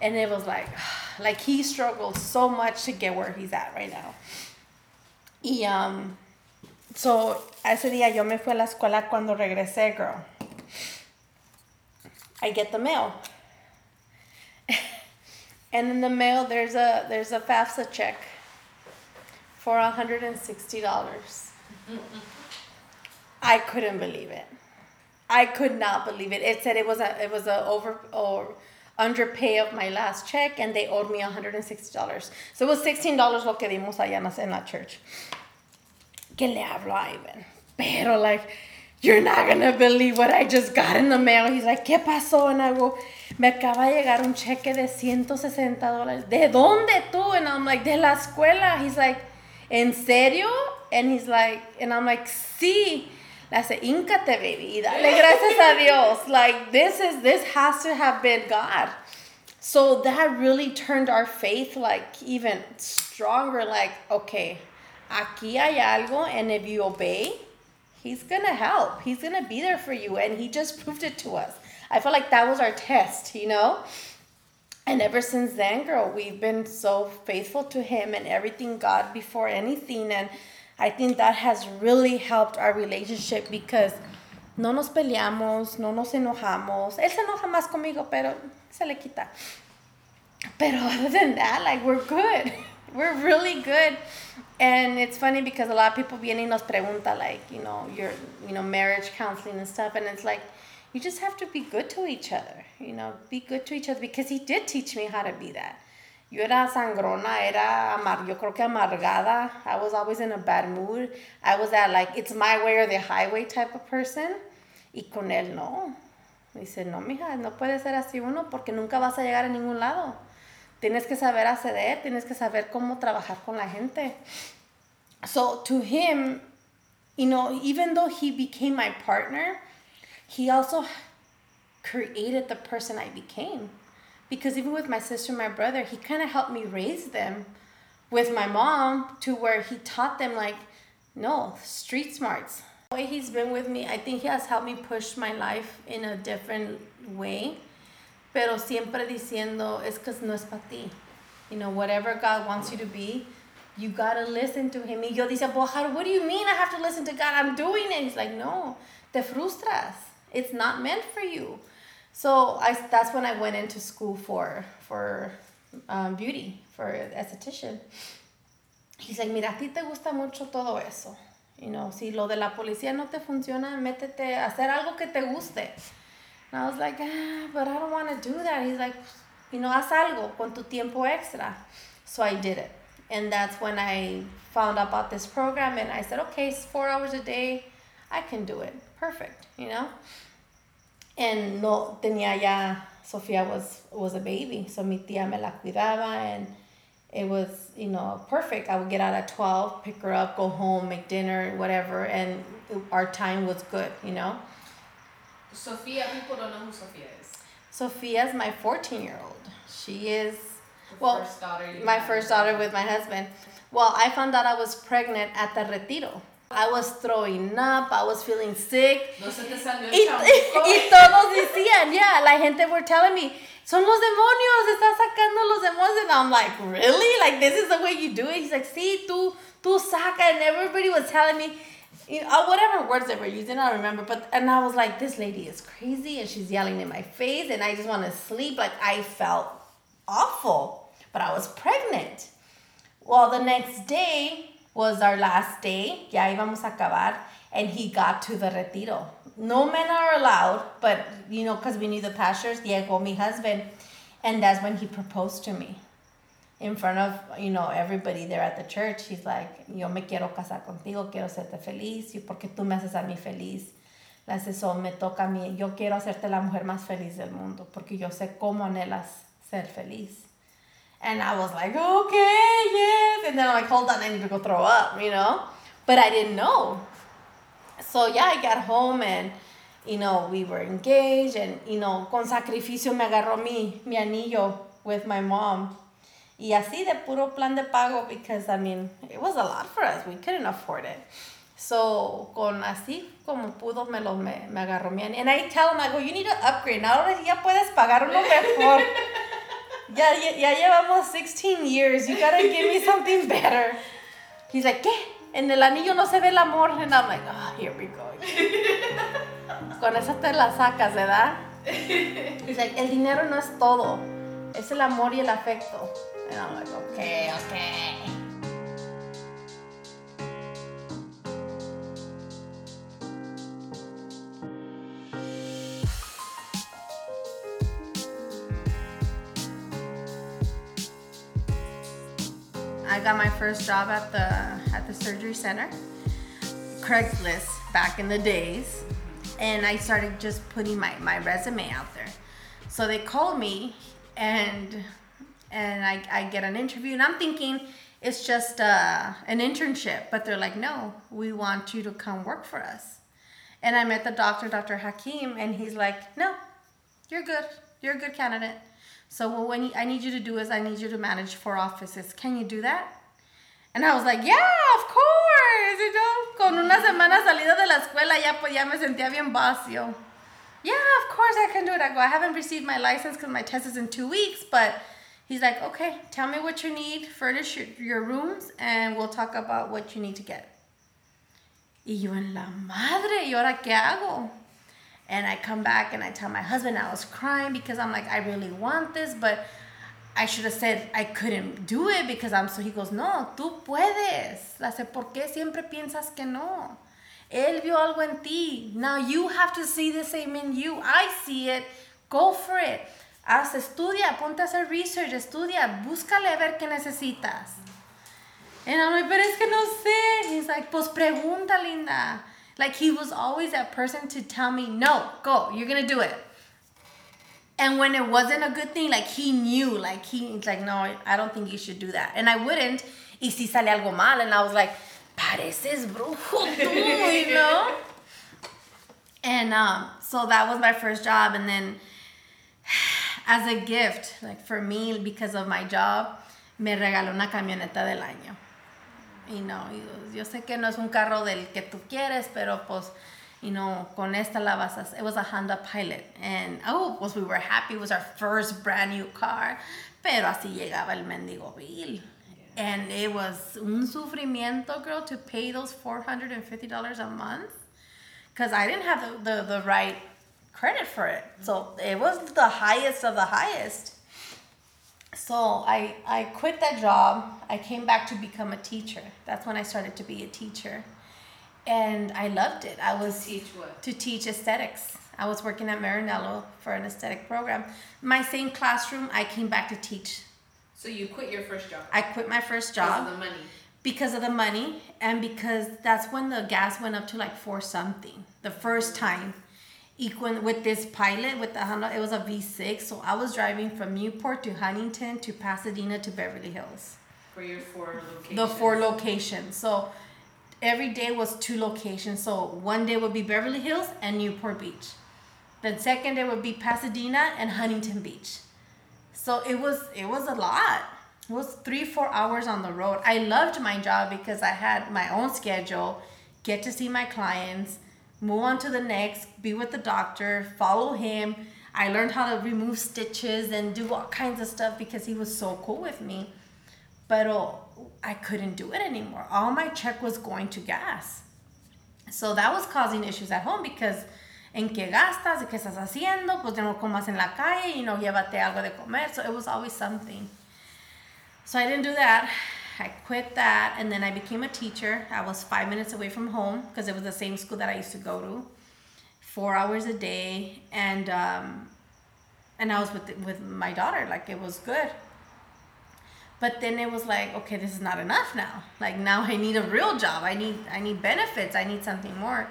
And it was like, (sighs) like he struggled so much to get where he's at right now. Y um, so ese día yo me fui a la escuela cuando regresé, girl. I get the mail. (laughs) and in the mail there's a there's a FAFSA check for $160. I couldn't believe it. I could not believe it. It said it was a it was a over or underpay of my last check and they owed me $160. So it was $16 lo que dimos allá en la church. Que le hablo a Ivan. Pero like you're not gonna believe what I just got in the mail. He's like, ¿qué pasó? And I go, me acaba de llegar un cheque de 160 dólares. ¿De dónde tú? And I'm like, de la escuela. He's like, ¿en serio? And he's like, and I'm like, sí. Le hace, íncate, baby. Dale gracias a Dios. Like, this is, this has to have been God. So that really turned our faith like even stronger. Like, okay, aquí hay algo, and if you obey, He's gonna help. He's gonna be there for you. And he just proved it to us. I felt like that was our test, you know? And ever since then, girl, we've been so faithful to him and everything God before anything. And I think that has really helped our relationship because no nos peleamos, no nos enojamos. Él se enoja más conmigo, pero se le quita. Pero other than that, like we're good. (laughs) We're really good. And it's funny because a lot of people vienen y nos pregunta like, you know, your, you know, marriage counseling and stuff. And it's like, you just have to be good to each other, you know, be good to each other because he did teach me how to be that. Yo era sangrona, era amar, yo creo que amargada. I was always in a bad mood. I was that like, it's my way or the highway type of person. Y con él no. me Dice, no, mija, no puede ser así uno porque nunca vas a llegar a ningún lado tienes que saber acceder, tienes que saber cómo trabajar con la gente. So to him, you know, even though he became my partner, he also created the person I became. Because even with my sister and my brother, he kind of helped me raise them with my mom to where he taught them, like, no, street smarts. The way he's been with me, I think he has helped me push my life in a different way. Pero siempre diciendo, es que no es para ti. You know, whatever God wants you to be, you gotta listen to him. Y yo well, how, what do you mean I have to listen to God? I'm doing it. He's like, no, te frustras. It's not meant for you. So I, that's when I went into school for for um, beauty, for esthetician. He's like, mira, a ti te gusta mucho todo eso. You know, si lo de la policía no te funciona, métete a hacer algo que te guste. And I was like, ah, but I don't want to do that. He's like, you know, haz algo con tu tiempo extra. So I did it. And that's when I found out about this program and I said, okay, it's four hours a day. I can do it. Perfect, you know? And no tenía ya, Sofia was, was a baby. So mi tía me la cuidaba and it was, you know, perfect. I would get out at 12, pick her up, go home, make dinner, whatever. And our time was good, you know? Sofia, people don't know who Sofia is. Sophia's my 14 year old. She is, The well, first daughter you my had. first daughter with my husband. Well, I found out I was pregnant at the retiro. I was throwing up, I was feeling sick. No se te salió el Y, (laughs) y todos decían, yeah, la gente were telling me, son los demonios, estás sacando los demonios. And I'm like, really? Like, this is the way you do it? He's like, sí, tú, tú saca. And everybody was telling me, you know, uh, whatever words they were using, I don't remember. But, and I was like, this lady is crazy and she's yelling in my face and I just want to sleep. Like, I felt awful, but I was pregnant. Well, the next day was our last day. Ya íbamos a acabar. And he got to the retiro. No men are allowed, but you know, because we knew the pastors, llegó my husband. And that's when he proposed to me. In front of, you know, everybody there at the church. He's like, yo me quiero casar contigo, quiero hacerte feliz, y porque tú me haces a mí feliz. Le haces eso, me toca a mí. Yo quiero hacerte la mujer más feliz del mundo, porque yo sé cómo anhelas ser feliz. And I was like, okay, yes. And then I'm like, hold on, I need to go throw up, you know? But I didn't know. So yeah, I got home and, you know, we were engaged and, you know, con sacrificio me agarró mi, mi anillo with my mom. Y así de puro plan de pago because, I mean, it was a lot for us. We couldn't afford it. So, con así como pudo, me, lo, me, me agarró anillo. And I tell him, I go, you need to upgrade. Ahora ya puedes pagar uno mejor. (laughs) Ya, ya, ya llevamos 16 years. You gotta give me something better. He's like, ¿qué? En el anillo no se ve el amor. And I'm like, oh, here we go. Con eso te la sacas, ¿verdad? (laughs) He's like, el dinero no es todo. Es el amor y el afecto. And I'm like, okay, okay. I got my first job at the at the surgery center. Craigslist back in the days. And I started just putting my, my resume out there. So they called me and and I, I get an interview and I'm thinking it's just uh, an internship, but they're like, no, we want you to come work for us. And I met the doctor, Dr. Hakim, and he's like, no, you're good. You're a good candidate. So what I need you to do is I need you to manage four offices. Can you do that? And I was like, yeah, of course. You know, con una semana salida de la escuela ya, pues, ya me sentía bien vacío. Yeah, of course I can do it. I go, I haven't received my license because my test is in two weeks, but he's like, okay, tell me what you need, furnish your, your rooms, and we'll talk about what you need to get. Y yo en la madre, ¿y ahora qué hago? And I come back and I tell my husband I was crying because I'm like, I really want this, but I should have said I couldn't do it because I'm so. He goes, No, tú puedes. La sé, ¿por qué siempre piensas que no? Él vio algo en ti. Now you have to see the same in you. I see it. Go for it. Haz, estudia, ponte a hacer research, estudia, búscale a ver qué necesitas. And I'm like, pero es que no sé. He's like, pues pregunta, linda. Like he was always that person to tell me, no, go, you're gonna do it. And when it wasn't a good thing, like he knew, like he's like, no, I don't think you should do that. And I wouldn't. Y si sale algo mal, and I was like, pareces brujo tú, you know? And um, so that was my first job. And then as a gift, like for me, because of my job, me regaló una camioneta del año. Y no, yo sé que no es un carro del que tú quieres, pero pues, you know, con esta la vas a, it was a Honda Pilot. And, oh, pues we were happy, it was our first brand new car. Pero así llegaba el mendigo bill. And it was un sufrimiento, girl, to pay those $450 a month. Because I didn't have the, the, the right credit for it. So it was the highest of the highest. So I, I quit that job. I came back to become a teacher. That's when I started to be a teacher. And I loved it. I was Teach what? to teach aesthetics. I was working at Marinello for an aesthetic program. My same classroom, I came back to teach. So you quit your first job. I quit my first job. Because of the money. because of the money and because that's when the gas went up to like four something the first time equal with this pilot with the Honda it was a V6 so I was driving from Newport to Huntington to Pasadena to Beverly Hills. For your four locations. the four locations so every day was two locations so one day would be Beverly Hills and Newport Beach. The second day would be Pasadena and Huntington Beach. So it was it was a lot. It was three four hours on the road. I loved my job because i had my own schedule get to see my clients move on to the next be with the doctor follow him i learned how to remove stitches and do all kinds of stuff because he was so cool with me but oh, i couldn't do it anymore all my check was going to gas so that was causing issues at home because en qué gastas, qué estás haciendo, pues no comas en la calle y no llévate algo de comer. So it was always something. So I didn't do that. I quit that and then I became a teacher. I was five minutes away from home because it was the same school that I used to go to, four hours a day, and um, and I was with with my daughter. Like it was good. But then it was like, okay, this is not enough now. Like now I need a real job. I need I need benefits. I need something more.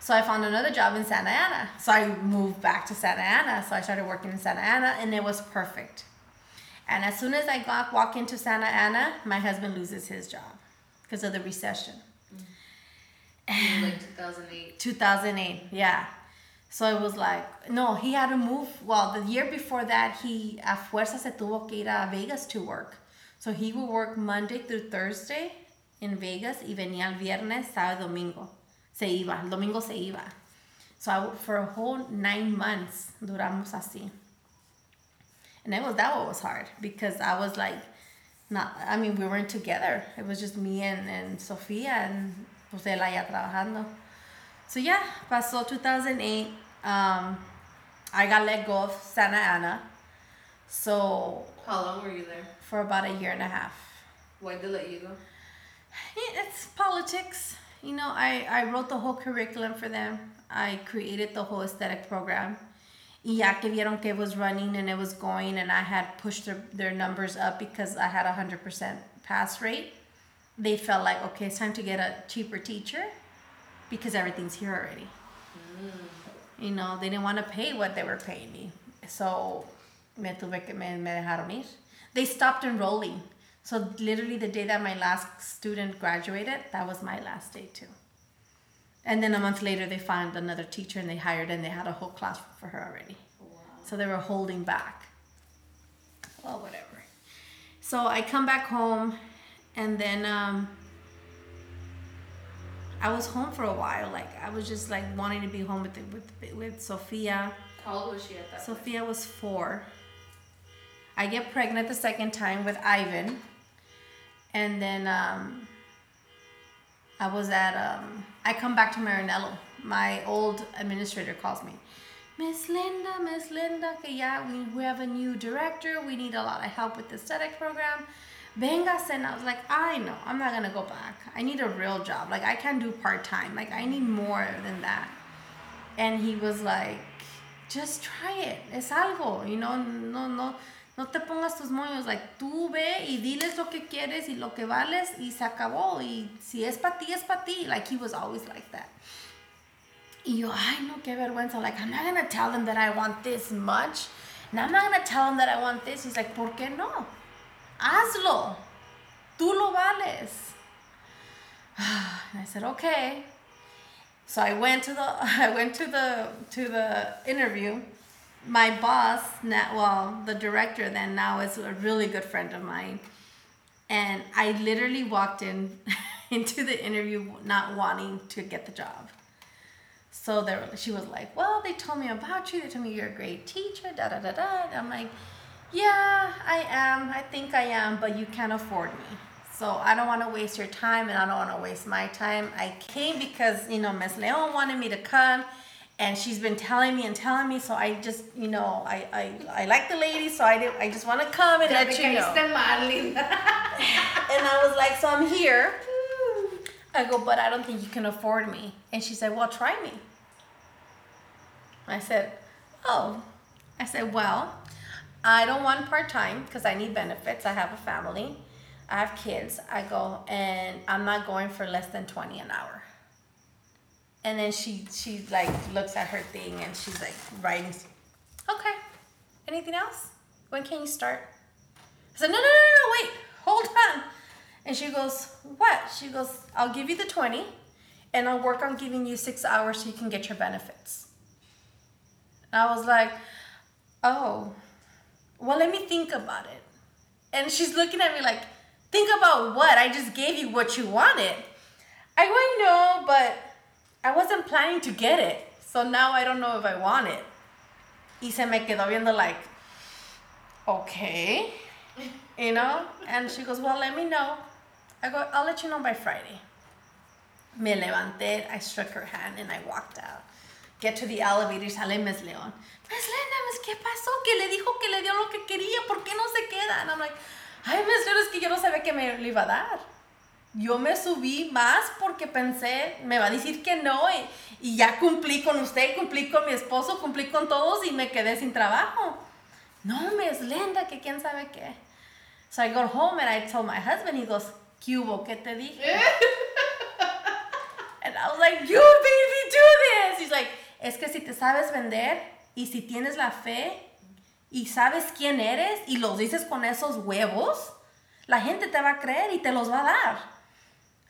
So I found another job in Santa Ana. So I moved back to Santa Ana. So I started working in Santa Ana and it was perfect. And as soon as I got walk into Santa Ana, my husband loses his job because of the recession. In like 2008. 2008, yeah. So it was like, no, he had to move. Well, the year before that, he a fuerza se tuvo que ir a Vegas to work. So he would work Monday through Thursday in Vegas y venía el viernes, sábado, domingo. Se iba, el domingo se iba. So I, for a whole nine months duramos así. And it was that what was hard because I was like, not, I mean, we weren't together. It was just me and, and Sofía and pues él allá trabajando. So yeah, pasó 2008. Um, I got let go of Santa Ana. So How long were you there? for about a year and a half. Why did they let you go? Yeah, It's politics. You know, I, I wrote the whole curriculum for them. I created the whole aesthetic program. Y ya que vieron que it was running and it was going and I had pushed their, their numbers up because I had a 100% pass rate, they felt like, okay, it's time to get a cheaper teacher because everything's here already. Mm. You know, they didn't want to pay what they were paying me. So, me tuve que, me, me dejaron ir. They stopped enrolling. So, literally, the day that my last student graduated, that was my last day too. And then a month later, they found another teacher and they hired, and they had a whole class for her already. So, they were holding back. Well, whatever. So, I come back home, and then um, I was home for a while. Like, I was just like wanting to be home with, with, with Sophia. How old was she at that point? Sophia was four. I get pregnant the second time with Ivan. And then um, I was at, um, I come back to Marinello. My old administrator calls me. Miss Linda, Miss Linda, que we, we have a new director. We need a lot of help with the aesthetic program. Vengas. And I was like, I know, I'm not to go back. I need a real job. Like, I can't do part time. Like, I need more than that. And he was like, just try it. Es algo, you know, no, no, no te pongas tus moños. Like, tú ve y diles lo que quieres y lo que vales y se acabó. Y si es para ti, es para ti. Like, he was always like that. Y yo, ay, no, qué vergüenza. Like, I'm not gonna tell them that I want this much and I'm not gonna tell him that I want this. He's like, ¿por qué no? Hazlo. Tú lo vales. (sighs) And I said, okay. So I went to the (laughs) I went to the to the interview. My boss, now, well, the director then now is a really good friend of mine, and I literally walked in (laughs) into the interview not wanting to get the job. So there, she was like, "Well, they told me about you. They told me you're a great teacher." Da da da da. And I'm like, "Yeah, I am. I think I am, but you can't afford me." So I don't want to waste your time and I don't want to waste my time. I came because, you know, Miss Leon wanted me to come and she's been telling me and telling me. So I just, you know, I, I, I like the lady. So I did, I just want to come and let you know. (laughs) and I was like, so I'm here. (laughs) I go, but I don't think you can afford me. And she said, well, try me. I said, oh. I said, well, I don't want part-time because I need benefits. I have a family. I have kids. I go and I'm not going for less than 20 an hour. And then she she like looks at her thing and she's like writing. Okay. Anything else? When can you start? I said, no, no, no, no, wait, hold on. And she goes, what? She goes, I'll give you the 20 and I'll work on giving you six hours so you can get your benefits. And I was like, oh, well, let me think about it. And she's looking at me like, Think about what? I just gave you what you wanted. I go, know, but I wasn't planning to get it. So now I don't know if I want it. Y se me quedó viendo like, okay, you know? And she goes, well, let me know. I go, I'll let you know by Friday. Me levanté, I shook her hand, and I walked out. Get to the elevator, sale Miss Leon. Miss Linda, Miss, ¿qué pasó? Que le dijo que le dio lo que quería, ¿por qué no se queda? And I'm like, ay, me es que yo no sabía que me lo iba a dar. Yo me subí más porque pensé, me va a decir que no y, y ya cumplí con usted, cumplí con mi esposo, cumplí con todos y me quedé sin trabajo. No, me es lenta, que quién sabe qué. So I got home and I told my husband, he goes, ¿qué hubo? ¿Qué te dije? and I was like, you baby, do this. He's like, es que si te sabes vender y si tienes la fe y sabes quién eres y los dices con esos huevos, la gente te va a creer y te los va a dar.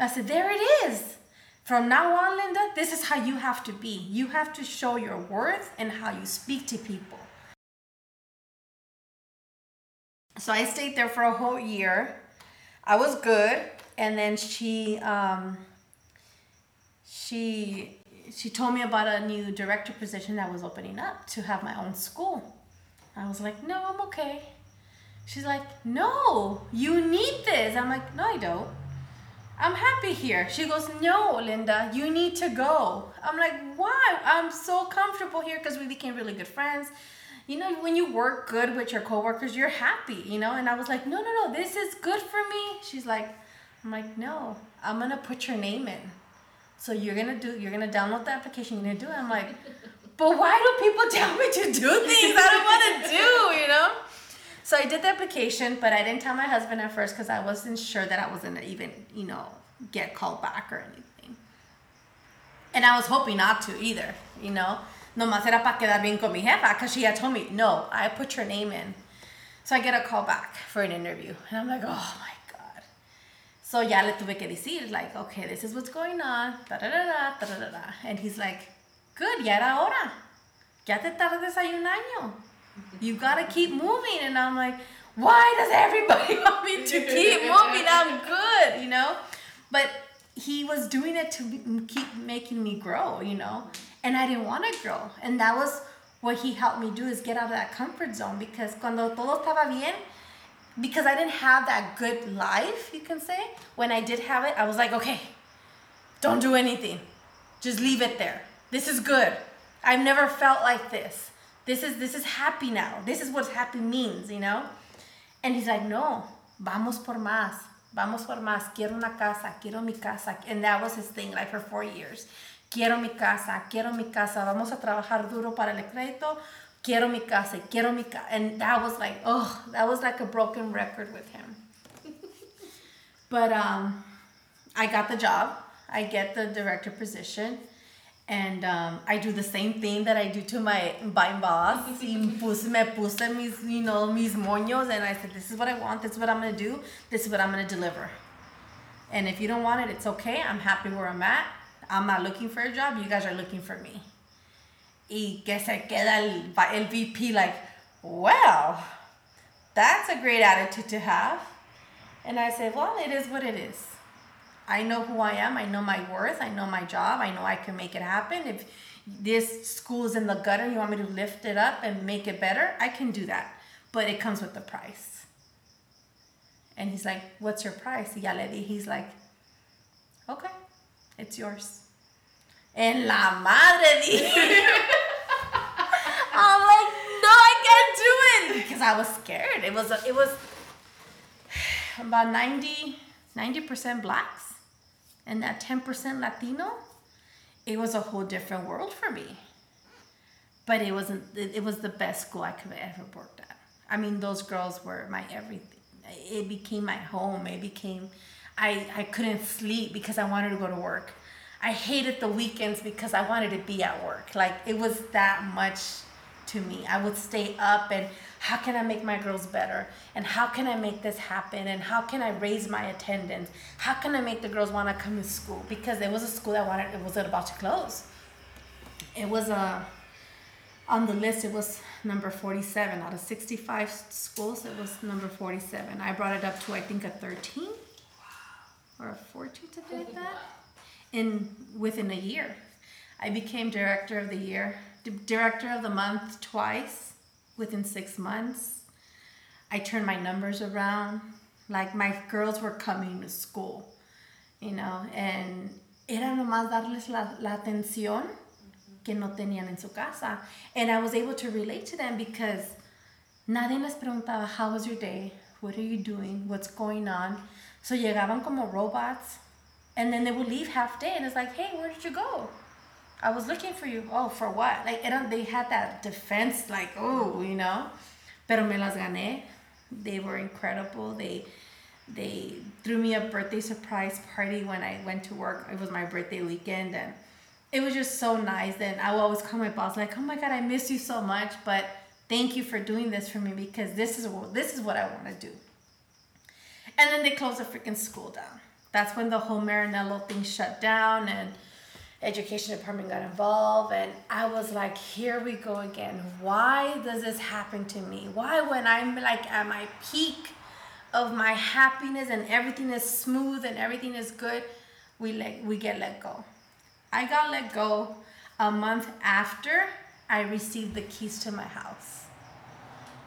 I said, there it is. From now on, Linda, this is how you have to be. You have to show your worth and how you speak to people. So I stayed there for a whole year. I was good, and then she um, she she told me about a new director position that was opening up to have my own school. I was like, no, I'm okay. She's like, no, you need this. I'm like, no, I don't. I'm happy here. She goes, no, Linda, you need to go. I'm like, why? I'm so comfortable here because we became really good friends. You know, when you work good with your coworkers, you're happy, you know? And I was like, no, no, no, this is good for me. She's like, I'm like, no, I'm gonna put your name in. So you're gonna do, you're gonna download the application, you're gonna do it. I'm like, but why do people (laughs) tell me to do things I don't want to do, you know? So I did the application, but I didn't tell my husband at first because I wasn't sure that I was gonna even, you know, get called back or anything. And I was hoping not to either, you know. No más era para quedar bien con mi jefa because she had told me, no, I put your name in. So I get a call back for an interview. And I'm like, oh my God. So ya le tuve que decir, like, okay, this is what's going on, da da da da da da da. And he's like, good, ya era hora. Ya te tardes ahí un año. You gotta keep moving. And I'm like, why does everybody (laughs) want me to keep moving? I'm good, you know? But he was doing it to keep making me grow, you know? And I didn't want to grow. And that was what he helped me do is get out of that comfort zone because cuando todo estaba bien, because I didn't have that good life, you can say, when I did have it, I was like, okay, don't do anything. Just leave it there. This is good. I've never felt like this. This is this is happy now. This is what happy means, you know? And he's like, "No, vamos por más. Vamos por más. Quiero una casa. Quiero mi casa." And that was his thing like for 4 years. Quiero mi casa. Quiero mi casa. Vamos a trabajar duro para el crédito. Quiero mi casa. Quiero mi casa. And that was like, oh, that was like a broken record with him. (laughs) but um I got the job. I get the director position And um, I do the same thing that I do to my my boss. (laughs) puse, me puse mis, you know, mis moños, and I said, "This is what I want. This is what I'm gonna do. This is what I'm gonna deliver." And if you don't want it, it's okay. I'm happy where I'm at. I'm not looking for a job. You guys are looking for me. Y que se queda el, el VP like, well, that's a great attitude to have. And I said, well, it is what it is. I know who I am. I know my worth. I know my job. I know I can make it happen. If this school is in the gutter, you want me to lift it up and make it better, I can do that. But it comes with the price. And he's like, what's your price? Ya. He's like, okay, it's yours. En la madre (laughs) di. I'm like, no, I can't do it because I was scared. It was it was (sighs) about 90 90% blacks and that 10% Latino. It was a whole different world for me. But it wasn't it, was the best school I could have ever worked at. I mean, those girls were my everything. It became my home. It became I I couldn't sleep because I wanted to go to work. I hated the weekends because I wanted to be at work. Like it was that much to me. I would stay up and how can I make my girls better? And how can I make this happen? And how can I raise my attendance? How can I make the girls want to come to school? Because it was a school that wanted it was about to close. It was a on the list it was number 47 out of 65 schools it was number 47 i brought it up to i think a 13 or a 14 something like that in within a year i became director of the year director of the month twice within six months. I turned my numbers around. Like my girls were coming to school, you know, and era nomás darles la, la atención que no tenían en su casa. And I was able to relate to them because nadie les preguntaba, how was your day? What are you doing? What's going on? So llegaban como robots and then they would leave half day and it's like, hey, where did you go? I was looking for you. Oh, for what? Like, it, they had that defense, like, oh, you know. Pero me las gané. They were incredible. They they threw me a birthday surprise party when I went to work. It was my birthday weekend, and it was just so nice. And I will always call my boss like, "Oh my God, I miss you so much, but thank you for doing this for me because this is this is what I want to do." And then they closed the freaking school down. That's when the whole Marinello thing shut down, and education department got involved and i was like here we go again. Why does this happen to me? Why when i'm like at my peak of my happiness and everything is smooth and everything is good we let we get let go. I got let go a month after i received the keys to my house.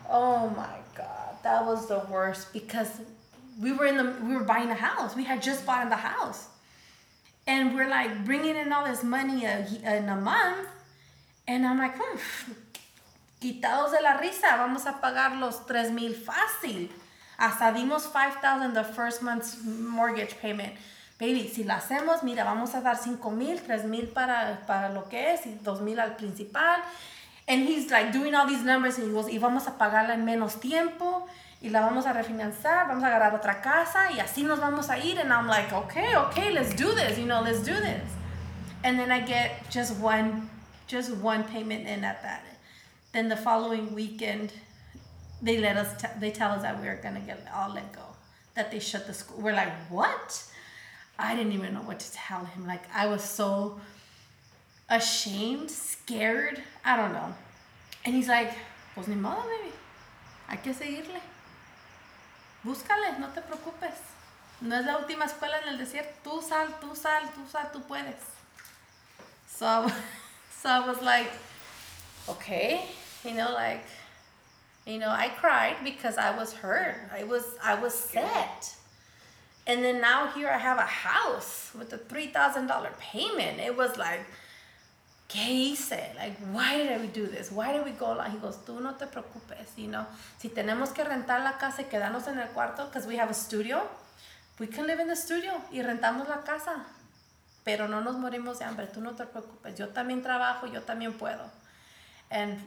Oh my god that was the worst because we were in the we were buying a house. We had just bought in the house and we're like bringing in all this money in a month. And I'm like, hmm, quitados de la risa, vamos a pagar los tres mil fácil. Hasta dimos 5,000 the first month's mortgage payment. Baby, si lo hacemos, mira, vamos a dar 5 mil, 3 mil para, para lo que es y 2 mil al principal. And he's like doing all these numbers and he goes, y vamos a pagarla en menos tiempo y la vamos a refinanciar, vamos a agarrar otra casa y así nos vamos a ir. And I'm like, okay, okay, let's do this, you know, let's do this. And then I get just one, just one payment in at that. Then the following weekend, they let us, t- they tell us that we are gonna get all let go, that they shut the school. We're like, what? I didn't even know what to tell him. Like I was so ashamed, scared, I don't know. And he's like, pues ni modo, baby. Hay que seguirle. Búscale, no te preocupes. No es la última escuela en el desierto. Tú sal, tú sal, tú sal, tú puedes. So, (laughs) so I was like, okay, you know, like, you know, I cried because I was hurt. I was, I was set. And then now here I have a house with a three thousand dollar payment. It was like, ¿qué hice? Like, why did we do this? Why did we go? He goes, tú no te preocupes, you know. Si tenemos que rentar la casa y quedarnos en el cuarto, because we have a studio, we can live in the studio y rentamos la casa. Pero no nos morimos de hambre, tú no te preocupes. Yo también trabajo, yo también puedo. And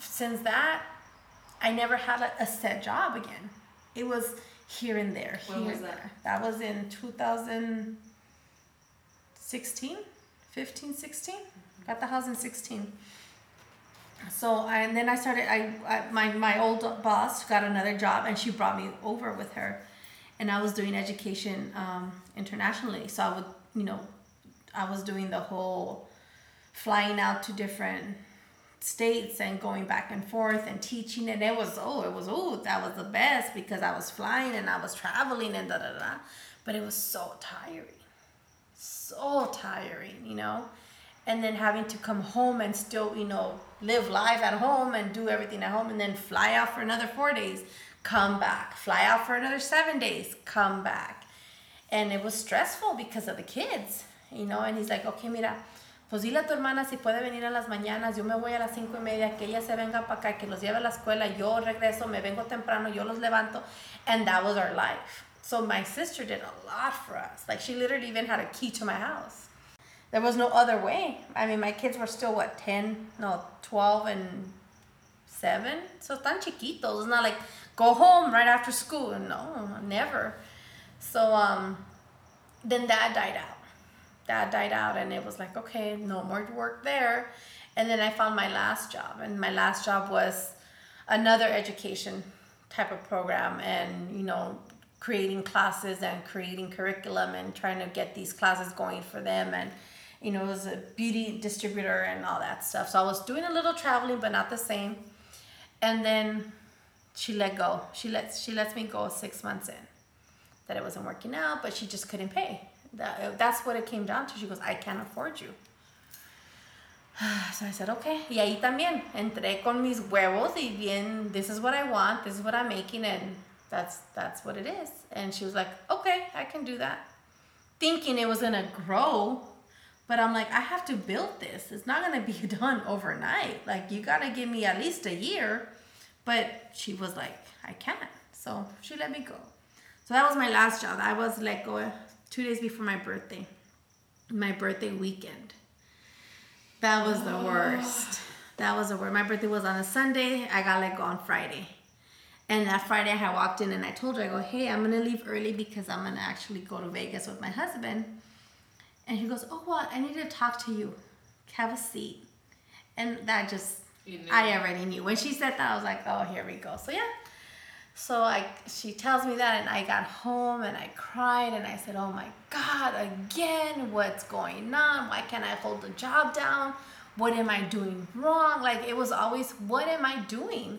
since that, I never had a, a set job again. It was here and there. When here was and that? there. That was in 2016. 15, 16. Got the house in 16. So and then I started. I, I my my old boss got another job, and she brought me over with her, and I was doing education um, internationally. So I would, you know, I was doing the whole flying out to different states and going back and forth and teaching and it was oh it was oh that was the best because I was flying and I was traveling and da da da but it was so tiring so tiring you know and then having to come home and still you know live life at home and do everything at home and then fly out for another four days come back fly out for another seven days come back and it was stressful because of the kids you know and he's like okay mira pues dile a tu hermana si puede venir a las mañanas, yo me voy a las cinco y media, que ella se venga para acá, que los lleve a la escuela, yo regreso, me vengo temprano, yo los levanto, and that was our life. So my sister did a lot for us. Like she literally even had a key to my house. There was no other way. I mean, my kids were still what 10, no, 12 and 7. So tan chiquitos. It's not like go home right after school. No, never. So um then dad died out dad died out and it was like okay no more work there and then i found my last job and my last job was another education type of program and you know creating classes and creating curriculum and trying to get these classes going for them and you know was a beauty distributor and all that stuff so i was doing a little traveling but not the same and then she let go she lets she lets me go six months in that it wasn't working out but she just couldn't pay that, that's what it came down to. She goes, I can't afford you. (sighs) So I said, okay. Y ahí también entré con mis huevos y bien, this is what I want, this is what I'm making, and that's that's what it is. And she was like, okay, I can do that. Thinking it was gonna grow, but I'm like, I have to build this. It's not gonna be (laughs) done overnight. Like you gotta give me at least a year. But she was like, I can't. So she let me go. So that was my last job. I was let go two days before my birthday, my birthday weekend. That was the oh. worst. That was the worst. My birthday was on a Sunday. I got let go on Friday. And that Friday, I walked in and I told her, I go, hey, I'm gonna leave early because I'm gonna actually go to Vegas with my husband. And he goes, oh, well, I need to talk to you. Have a seat. And that just, I already knew. When she said that, I was like, oh, here we go. So yeah, so I, she tells me that, and I got home and I cried and I said, "Oh my God, again! What's going on? Why can't I hold the job down? What am I doing wrong? Like it was always, what am I doing?"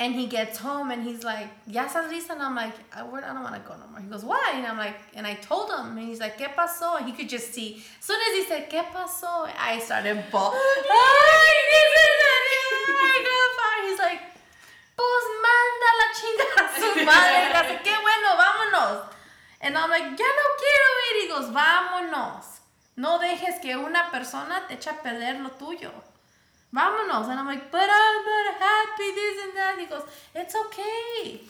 And he gets home and he's like, "Ya estás lista?" And I'm like, "I, I don't want to go no more." He goes, "Why?" And I'm like, and I told him, and he's like, "¿Qué pasó?" And he could just see. As soon as he said, "¿Qué pasó?" I started bawling. (laughs) (laughs) He's like pues manda la chingada a su (laughs) madre. qué bueno, vámonos. And I'm like, ya no quiero ir. Y goes, vámonos. No dejes que una persona te eche a perder lo tuyo. Vámonos. And I'm like, but I'm not happy, this and that. He goes, it's okay.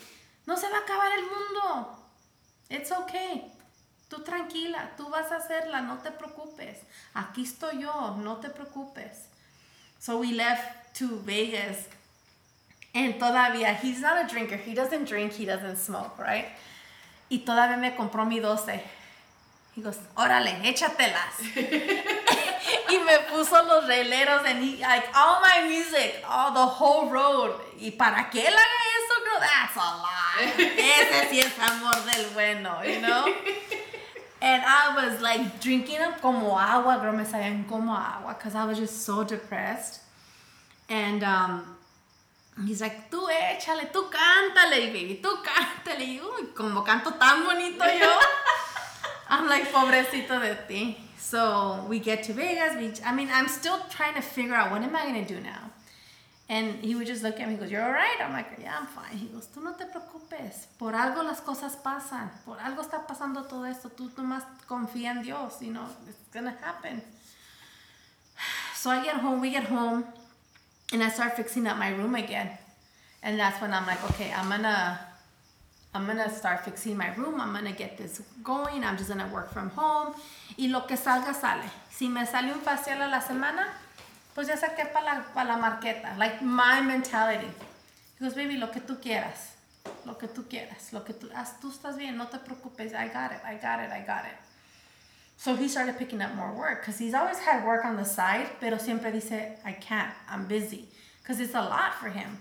No se va a acabar el mundo. It's okay. Tú tranquila, tú vas a hacerla, no te preocupes. Aquí estoy yo, no te preocupes. So we left to Vegas And todavía, he's not a drinker, he doesn't drink, he doesn't smoke, right? Y todavía me compró mi 12. He goes, órale, échatelas. (laughs) y me puso los releros and he, like, all my music, all the whole road. ¿Y para qué él haga eso, girl? That's a lie. Ese sí es amor del bueno, you know? And I was like drinking them como agua, girl, me sabían como agua, because I was just so depressed. And, um, He's like, tú échale, tú cántale, baby, tú cántale. Y uy, como canto tan bonito yo. (laughs) I'm like, pobrecito de ti. So we get to Vegas. We, I mean, I'm still trying to figure out what am I to do now. And he would just look at me, he goes, you're all right? I'm like, yeah, I'm fine. He goes, tú no te preocupes. Por algo las cosas pasan. Por algo está pasando todo esto. Tú nomás confía en Dios. You know, it's to happen. So I get home, we get home and I start fixing up my room again. And that's when I'm like, okay, I'm gonna I'm gonna start fixing my room. I'm gonna get this going. I'm just gonna work from home. Y lo que salga sale. Si me sale un facial a la semana, pues ya saqué para la, pa la marqueta. Like my mentality. Because baby, lo que tú quieras. Lo que tú quieras. Lo que tú, tú estás bien, no te preocupes. I got it, I got it, I got it. So he started picking up more work because he's always had work on the side, pero siempre dice, I can't, I'm busy. Because it's a lot for him.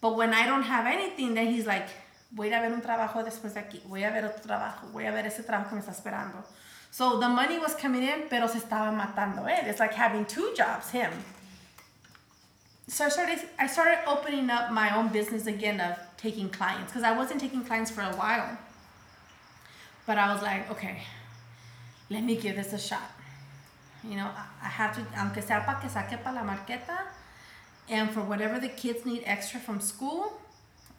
But when I don't have anything, then he's like, voy a ver un trabajo después de aquí, voy a ver otro trabajo, voy a ver ese trabajo que me está esperando. So the money was coming in, pero se estaba matando él. It's like having two jobs, him. So I started, I started opening up my own business again of taking clients because I wasn't taking clients for a while. But I was like, okay, let me give this a shot. You know, I have to, aunque sea para que saque para la marqueta, and for whatever the kids need extra from school,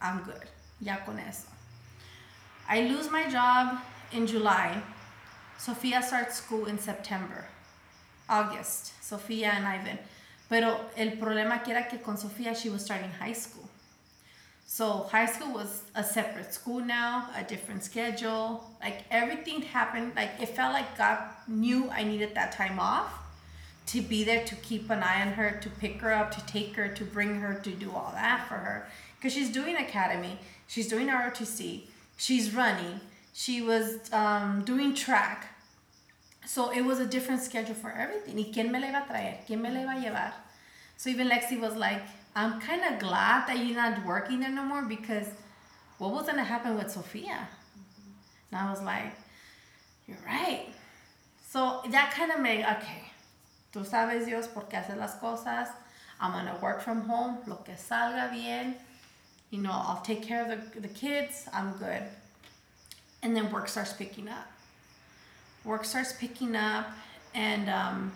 I'm good. Ya con eso. I lose my job in July. Sofia starts school in September, August. Sofia and Ivan. Pero el problema que era que con Sofia, she was starting high school. So high school was a separate school now, a different schedule. Like everything happened. Like it felt like God knew I needed that time off to be there to keep an eye on her, to pick her up, to take her, to bring her, to do all that for her. Because she's doing academy, she's doing ROTC, she's running, she was um, doing track. So it was a different schedule for everything. ¿Y quién me la iba a traer? ¿Quién me la iba a llevar? So even Lexi was like, I'm kind of glad that you're not working there no more because what was going to happen with Sofia? And I was like, you're right. So that kind of made, okay, tú sabes Dios por qué haces las cosas. I'm going to work from home, lo que salga bien. You know, I'll take care of the, the kids. I'm good. And then work starts picking up. Work starts picking up, and um,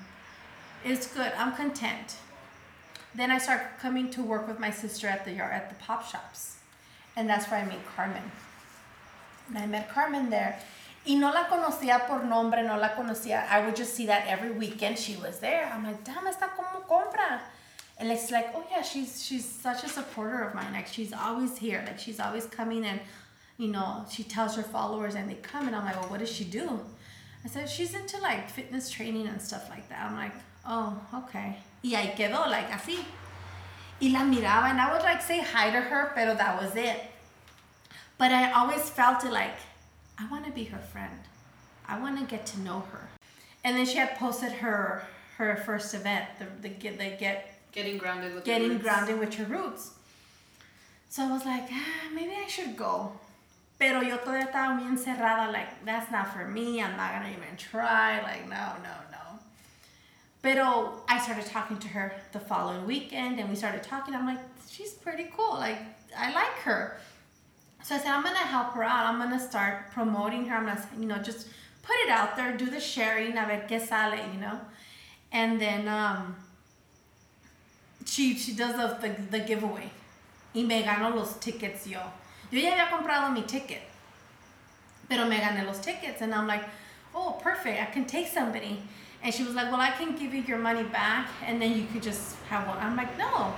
it's good. I'm content. Then I start coming to work with my sister at the yard at the pop shops, and that's where I meet Carmen. And I met Carmen there. Y no la conocía por nombre, no la conocía. I would just see that every weekend she was there. I'm like, damn, esta como compra. And it's like, oh yeah, she's she's such a supporter of mine. Like she's always here. Like she's always coming and, you know, she tells her followers and they come and I'm like, well, what does she do? I said she's into like fitness training and stuff like that. I'm like, oh, okay. Y ahí quedó, like así. Y la miraba and I would like say hi to her, pero that was it. But I always felt it like, I want to be her friend. I want to get to know her. And then she had posted her her first event, the, the the get Getting grounded with getting grounded with your roots. So I was like, ah, maybe I should go. Pero yo todavía estaba muy encerrada, like, that's not for me, I'm not gonna even try, like, no, no, no. Pero I started talking to her the following weekend and we started talking. I'm like, she's pretty cool, like, I like her. So I said, I'm gonna help her out. I'm gonna start promoting her. I'm gonna, you know, just put it out there, do the sharing, a ver qué sale, you know. And then um, she she does the, the, the giveaway. Y me gano los tickets yo. Yo ya había comprado mi ticket. Pero me gané los tickets. And I'm like, oh, perfect. I can take somebody. And she was like, well, I can give you your money back and then you could just have one. I'm like, no.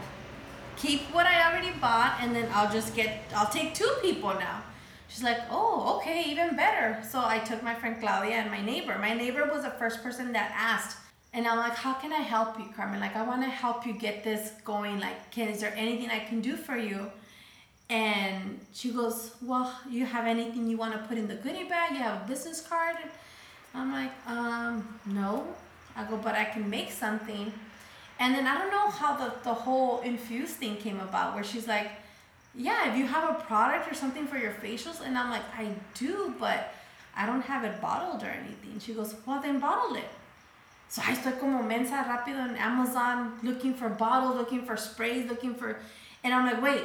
Keep what I already bought and then I'll just get, I'll take two people now. She's like, oh, okay, even better. So I took my friend Claudia and my neighbor. My neighbor was the first person that asked. And I'm like, how can I help you, Carmen? Like, I want to help you get this going. Like, can, is there anything I can do for you? And she goes, well, you have anything you want to put in the goodie bag? You have a business card? I'm like, um, no. I go, but I can make something. And then I don't know how the, the whole infuse thing came about, where she's like, yeah, if you have a product or something for your facials. And I'm like, I do, but I don't have it bottled or anything. She goes, well, then bottle it. So I estoy como mensa rápido on Amazon looking for bottles, looking for sprays, looking for, and I'm like, wait,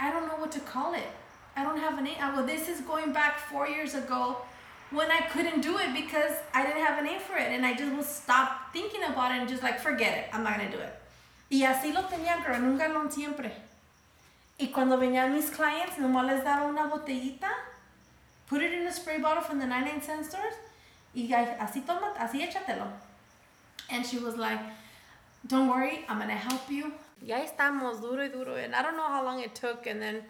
I don't know what to call it. I don't have a name. I go, this is going back four years ago when I couldn't do it because I didn't have a name for it. And I just will stop thinking about it and just like, forget it. I'm not going to do it. Y así lo tenía, pero en un galón siempre. Y cuando venían mis clients, nomás les daba una botellita, put it in a spray bottle from the 99 cent stores, y así toma, así échatelo. And she was like, don't worry, I'm gonna help you. Ya estamos, duro y duro. And I don't know how long it took. And then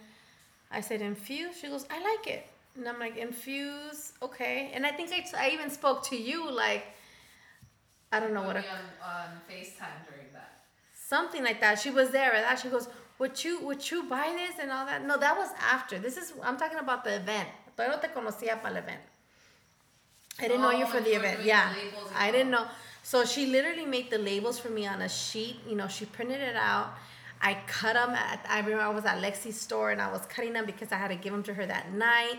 I said, infuse? She goes, I like it. And I'm like, infuse, okay. And I think I, I even spoke to you, like, I don't know what, a, on, on FaceTime during that. something like that. She was there, and she goes, would you, would you buy this and all that? No, that was after. This is, I'm talking about the event. Todavía no te conocía para el event. I didn't know Oh, you for the event. Yeah, the labels and I didn't know. So she literally made the labels for me on a sheet. You know, she printed it out. I cut them. At, I remember I was at Lexi's store and I was cutting them because I had to give them to her that night.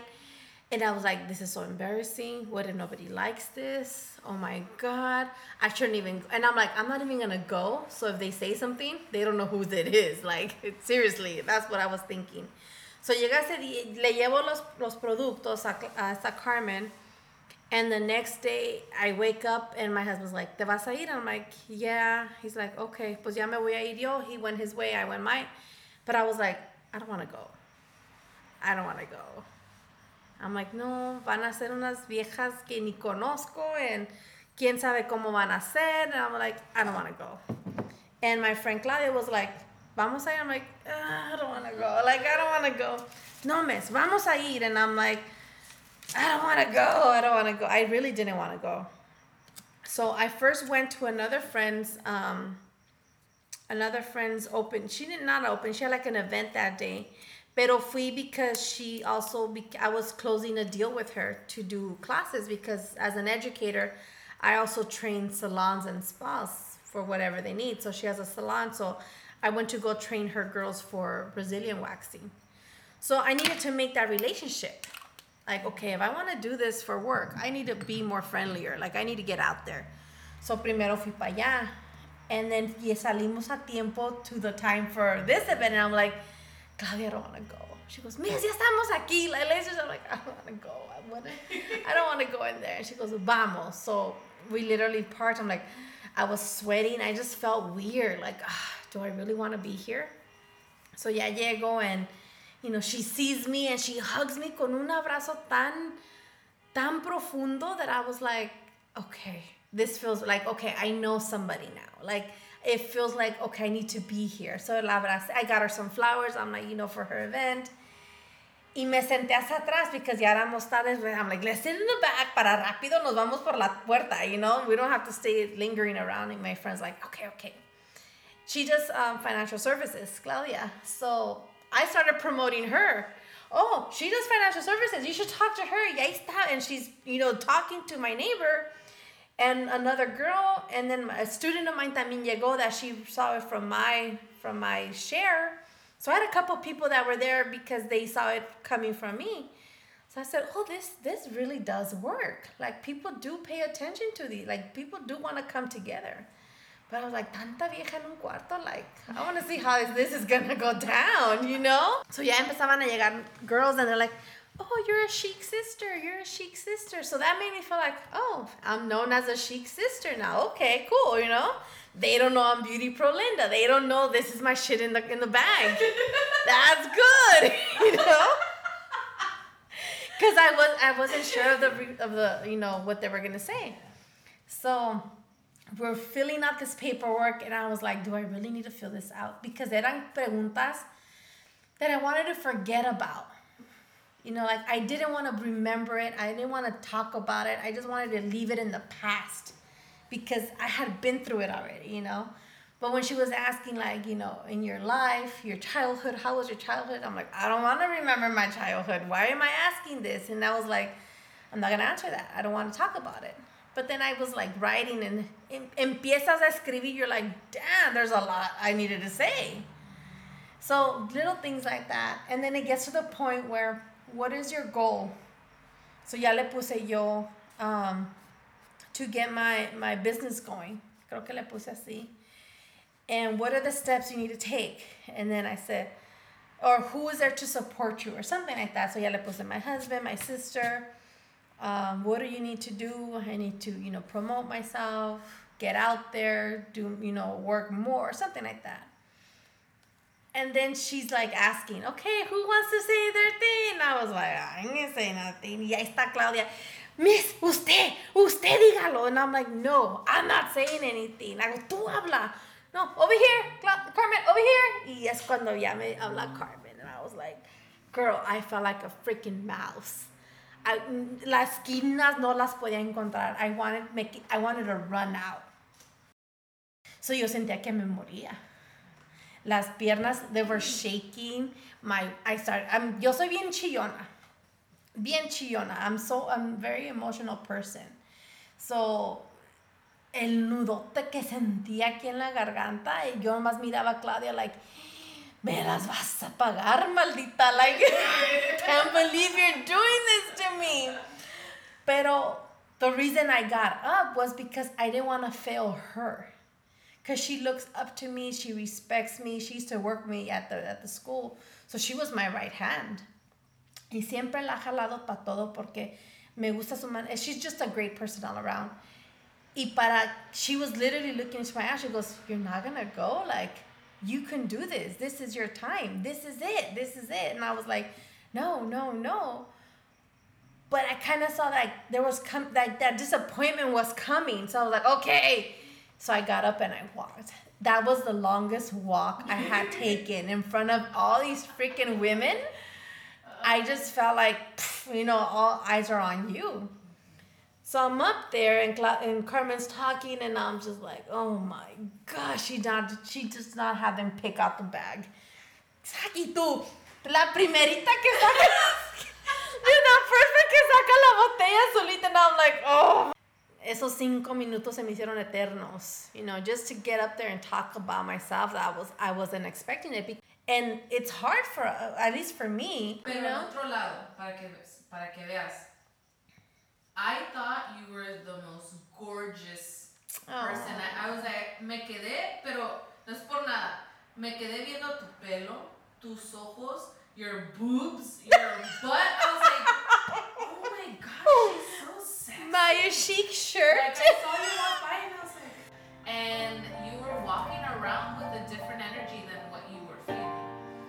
And I was like, this is so embarrassing. What if nobody likes this? Oh my God. I shouldn't even. And I'm like, I'm not even going to go. So if they say something, they don't know whose it is. (laughs) Like, seriously, that's what I was thinking. So llega le llevo los, los productos a, a Carmen. And the next day, I wake up and my husband's like, ¿Te vas a ir? I'm like, yeah. He's like, okay, pues ya me voy a ir yo. He went his way, I went mine. But I was like, I don't want to go. I don't want to go. I'm like, no, van a ser unas viejas que ni conozco and quién sabe cómo van a ser. And I'm like, I don't want to go. And my friend Claudia was like, vamos a ir. I'm like, "Ah, I don't want to go. Like, I don't want to go. No, miss, vamos a ir. And I'm like, I don't want to go. I don't want to go. I really didn't want to go. So I first went to another friend's, um, another friend's open. She did not open. She had like an event that day. Pero fui because she also, be, I was closing a deal with her to do classes because as an educator, I also train salons and spas for whatever they need. So she has a salon. So I went to go train her girls for Brazilian waxing. So I needed to make that relationship. Like, okay, if I want to do this for work, I need to be more friendlier. Like, I need to get out there. So primero fui para allá. And then y salimos a tiempo to the time for this event. And I'm like, Claudia, I don't want to go. She goes, Miss, ya estamos aquí. Like, let's just, I'm like, I don't want to go. I, wanna, I don't want to go in there. And she goes, vamos. So we literally parked. I'm like, I was sweating. I just felt weird. Like, ah, do I really want to be here? So ya llego and, you know, she sees me and she hugs me con un abrazo tan, tan profundo that I was like, okay, this feels like, okay, I know somebody now. Like, it feels like, okay, I need to be here. So la abracé. I got her some flowers. I'm like, you know, for her event. Y me senté hacia atrás because ya éramos tarde. I'm like, let's sit in the back para rápido nos vamos por la puerta, you know? We don't have to stay lingering around. And my friend's like, okay, okay. She does um, financial services, Claudia. So I started promoting her. Oh, she does financial services. You should talk to her. And she's, you know, talking to my neighbor and another girl. And then a student of mine también llegó that she saw it from my from my share. So I had a couple people that were there because they saw it coming from me. So I said, "Oh, this this really does work. Like people do pay attention to these. Like people do want to come together." But I was like, tanta vieja en un cuarto, like, I want to see how this is gonna go down, you know? So ya empezaban a llegar girls and they're like, oh, you're a chic sister, you're a chic sister. So that made me feel like, oh, I'm known as a chic sister now. Okay, cool, you know? They don't know I'm Beauty Pro Linda. They don't know this is my shit in the in the bag. That's good, (laughs) you know? (laughs) Because I was I wasn't sure of the of the you know what they were gonna say. So we're filling out this paperwork and I was like, do I really need to fill this out? Because eran preguntas that I wanted to forget about. You know, like I didn't want to remember it. I didn't want to talk about it. I just wanted to leave it in the past because I had been through it already, you know. But when she was asking, like, you know, in your life, your childhood, how was your childhood? I'm like, I don't want to remember my childhood. Why am I asking this? And I was like, I'm not going to answer that. I don't want to talk about it. But then I was like writing and em- empiezas a escribir, you're like, damn, there's a lot I needed to say. So little things like that. And then it gets to the point where, what is your goal? So ya le puse yo um, to get my, my business going. Creo que le puse así. And what are the steps you need to take? And then I said, or who is there to support you or something like that. So ya le puse my husband, my sister. Um, what do you need to do? I need to, you know, promote myself, get out there, do, you know, work more, something like that. And then she's like asking, okay, who wants to say their thing? I was like, I ain't say nothing. Y ahí está Claudia, Miss, usted, usted dígalo. And I'm like, no, I'm not saying anything. I go, tú habla. No, over here, Cla- Carmen, over here. Y es cuando ya me habla Carmen. And I was like, girl, I felt like a freaking mouse. I, las esquinas no las podía encontrar. I wanted, make I wanted to run out. So yo sentía que me moría. Las piernas, they were shaking. My, I started, I'm, yo soy bien chillona. bien chillona. I'm so, I'm very emotional person. So, el nudote que sentía aquí en la garganta yo más miraba a Claudia like, me las vas a pagar, maldita. Like, (laughs) can't believe you're doing this to me. Pero the reason I got up was because I didn't want to fail her. Because she looks up to me, she respects me. She used to work me at the, at the school. So she was my right hand. Y siempre la jalado para todo porque me gusta su man. She's just a great person all around. Y para, she was literally looking into my eyes. She goes, You're not to go? Like, you can do this. This is your time. This is it. This is it. And I was like, No, no, no. But I kind of saw like there was com- like that disappointment was coming. So I was like, Okay. So I got up and I walked. That was the longest walk I had (laughs) taken in front of all these freaking women. I just felt like, you know, all eyes are on you. So I'm up there and, Cla- and Carmen's talking, and I'm just like, oh my gosh, she not she does not have them pick out the bag. Saki tú, la primerita que saca, you know, first que saca la botella solita, and I'm like, oh. Esos cinco minutos se me hicieron eternos, you know, just to get up there and talk about myself. That was I wasn't expecting it, and it's hard for at least for me, Pero you know. otro lado, para que, para que veas, I thought you were the most gorgeous person. I, I was like, me quedé, pero no es por nada. Me quedé viendo tu pelo, tus ojos, your boobs, your butt. I was like, oh my gosh, she's so sexy. My chic shirt. Like, I saw you walk by and I was like, and you were walking around with a different energy than what you were feeling.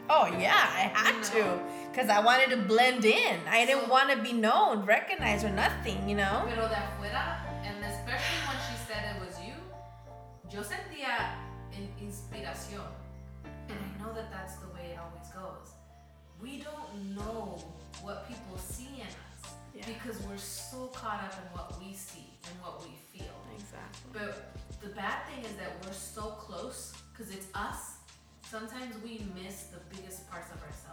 Oh yeah, I had You to, cause I wanted to blend in. I didn't want to be known, recognized, or nothing. You know. Pero de afuera, and especially when she said it was you, yo sentía in- inspiración. And I know that that's the way it always goes. We don't know what people see in us Yeah. because we're so caught up in what we see and what we feel. Exactly. But the bad thing is that we're so close because it's us. Sometimes we miss the biggest parts of ourselves,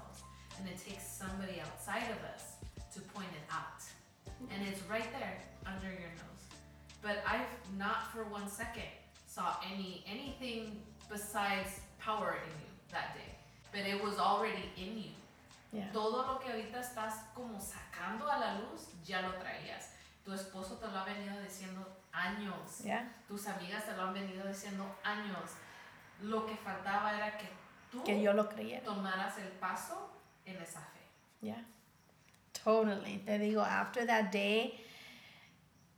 and it takes somebody outside of us to point it out. And it's right there under your nose. But I've not for one second saw any anything besides power in you that day. But it was already in you. Yeah. Todo lo que ahorita estás como sacando a la luz, ya lo traías. Tu esposo te lo ha venido diciendo años. Yeah. Tus amigas te lo han venido diciendo años. Lo que faltaba era que tú Que yo lo creyera. tomaras el paso en esa fe. Yeah. Totally. Te digo, after that day,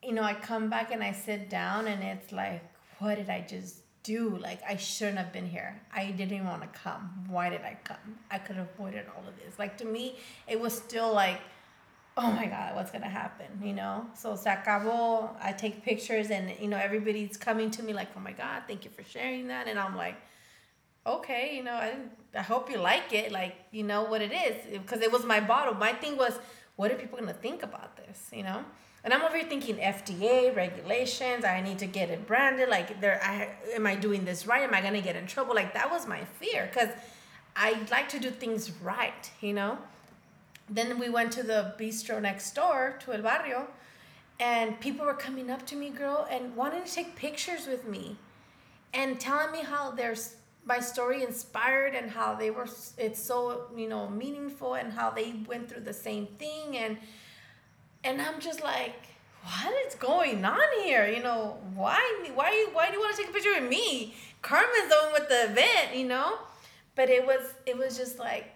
you know, I come back and I sit down and it's like, what did I just do? Like, I shouldn't have been here. I didn't want to come. Why did I come? I could have avoided all of this. Like, to me, it was still like, oh my God, what's going to happen? You know? So, se acabó. I take pictures and, you know, everybody's coming to me like, oh my God, thank you for sharing that. And I'm like, okay, you know, I, didn't- I hope you like it, like, you know what it is, because it was my bottle. My thing was, what are people gonna think about this, you know? And I'm over here thinking FDA regulations. I need to get it branded. Like, there, I am I doing this right? Am I gonna get in trouble? Like that was my fear, because I like to do things right, you know. Then we went to the bistro next door to El Barrio, and people were coming up to me, girl, and wanting to take pictures with me and telling me how there's my story inspired and how they were it's so you know meaningful and how they went through the same thing. And and i'm just like what is going on here? You know why why why do you want to take a picture with me? Carmen's the one with the event you know? But it was it was just like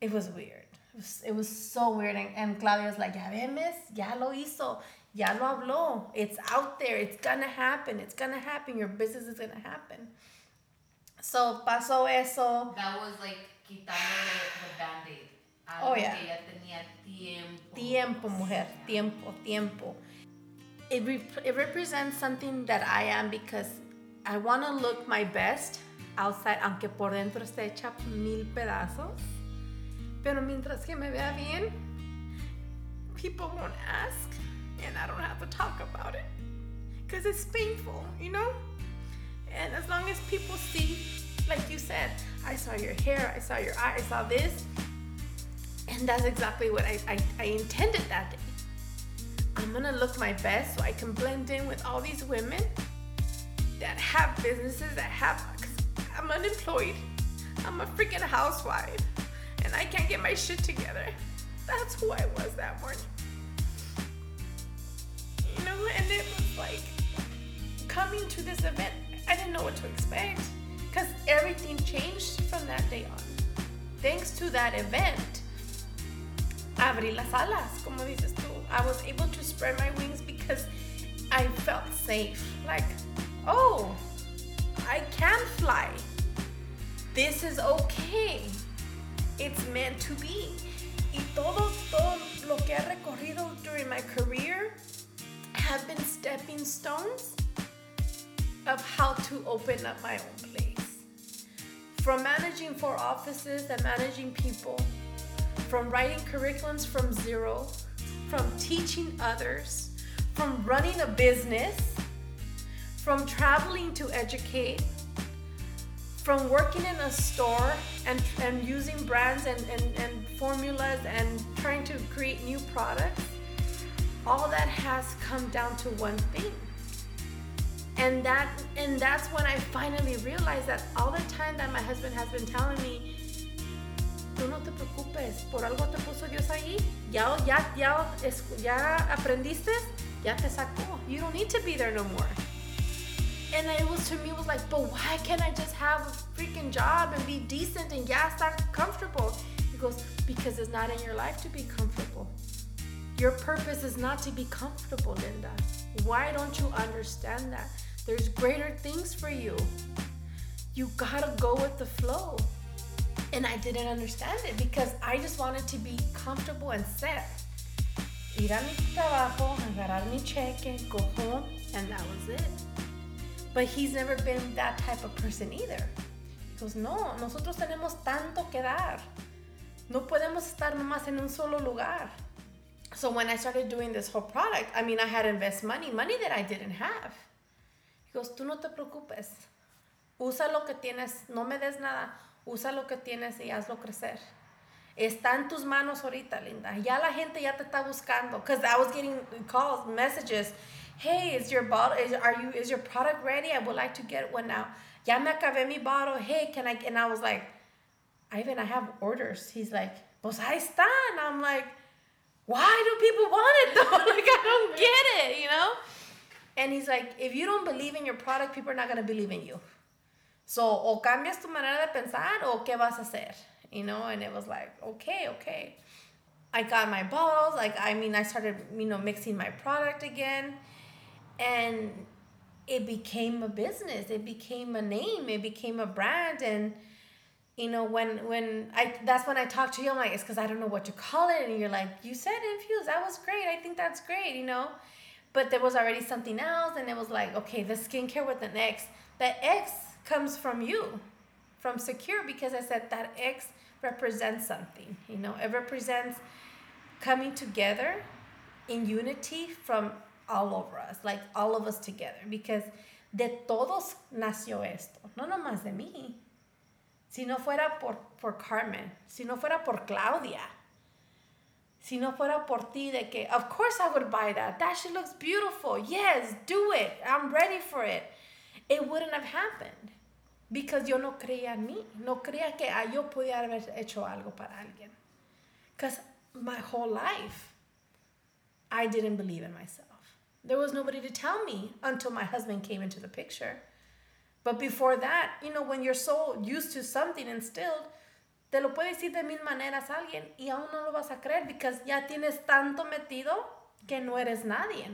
it was weird. It was, it was so weird. And, and claudia's like ya miss ya lo hizo ya lo habló. It's out there. It's gonna happen. It's gonna happen. Your business is gonna happen so pasó eso That was like quitarle the band-aid. Oh, yeah. que ya tenía tiempo. Tiempo, mujer, tiempo, tiempo. It, it represents something that I am because I want to look my best outside, aunque por dentro esté hecha mil pedazos. Pero mientras que me vea bien, people won't ask, and I don't have to talk about it because it's painful, you know? And as long as people see, like you said, I saw your hair, I saw your eye, I saw this, And that's exactly what I, I, I intended that day. I'm gonna look my best so I can blend in with all these women that have businesses that have, I'm unemployed. I'm a freaking housewife and I can't get my shit together. That's who I was that morning. You know, and it was like coming to this event, I didn't know what to expect because everything changed from that day on. Thanks to that event, abrí las alas, como dices tú. I was able to spread my wings because I felt safe. Like, oh, I can fly. This is okay. It's meant to be. Y todo, todo lo que he recorrido during my career have been stepping stones of how to open up my own place. From managing four offices and managing people, from writing curriculums from zero, from teaching others, from running a business, from traveling to educate, from working in a store and, and using brands and, and, and formulas and trying to create new products, all that has come down to one thing. And that and that's when I finally realized that all the time that my husband has been telling me, tú no te preocupes, por algo te puso Dios ahí, ya, ya, ya, ya aprendiste, ya te sacó. You don't need to be there no more. And it was to me was like, but why can't I just have a freaking job and be decent and yeah, start comfortable? He goes, because it's not in your life to be comfortable. Your purpose is not to be comfortable, Linda. Why don't you understand that? There's greater things for you. You gotta go with the flow. And I didn't understand it because I just wanted to be comfortable and set. Ir a mi trabajo, agarrar mi cheque, go home, and that was it. But he's never been that type of person either. He goes, no, nosotros tenemos tanto que dar. No podemos estar nomás en un solo lugar. So when I started doing this whole product, I mean, I had to invest money, money that I didn't have. Goes, tú no te preocupes. Usa lo que tienes, no me des nada. Usa lo que tienes y hazlo crecer. Está en tus manos ahorita, linda. Ya la gente ya te está buscando. Because I was getting calls, messages. Hey, is your bottle, is, are you, is your product ready? I would like to get one now. Ya me acabé mi bottle. Hey, can I, and I was like, Ivan, I have orders. He's like, pues ahí está. I'm like, why do people want it though? (laughs) like, I don't get it, you know? And he's like, if you don't believe in your product, people are not going to believe in you. So, o cambias tu manera de pensar o qué vas a hacer, you know? And it was like, okay, okay. I got my bottles. Like, I mean, I started, you know, mixing my product again. And it became a business. It became a name. It became a brand. And, you know, when when I that's when I talked to you, I'm like, it's because I don't know what to call it. And you're like, you said infused. That was great. I think that's great, you know? But there was already something else, and it was like, okay, the skincare with an X. The X comes from you, from Secure, because I said that X represents something. You know, it represents coming together in unity from all over us, like all of us together, because de todos nació esto, no nomás de mí. Si no fuera por, por Carmen, si no fuera por Claudia, si no fuera por ti, de que, of course I would buy that. That shit looks beautiful. Yes, do it. I'm ready for it. It wouldn't have happened because yo no creía en mí. No creía que ah, yo pudiera haber hecho algo para alguien. Because my whole life, I didn't believe in myself. There was nobody to tell me until my husband came into the picture. But before that, you know, when you're so used to something instilled, te lo puede decir de mil maneras a alguien y aún no lo vas a creer because ya tienes tanto metido que no eres nadie.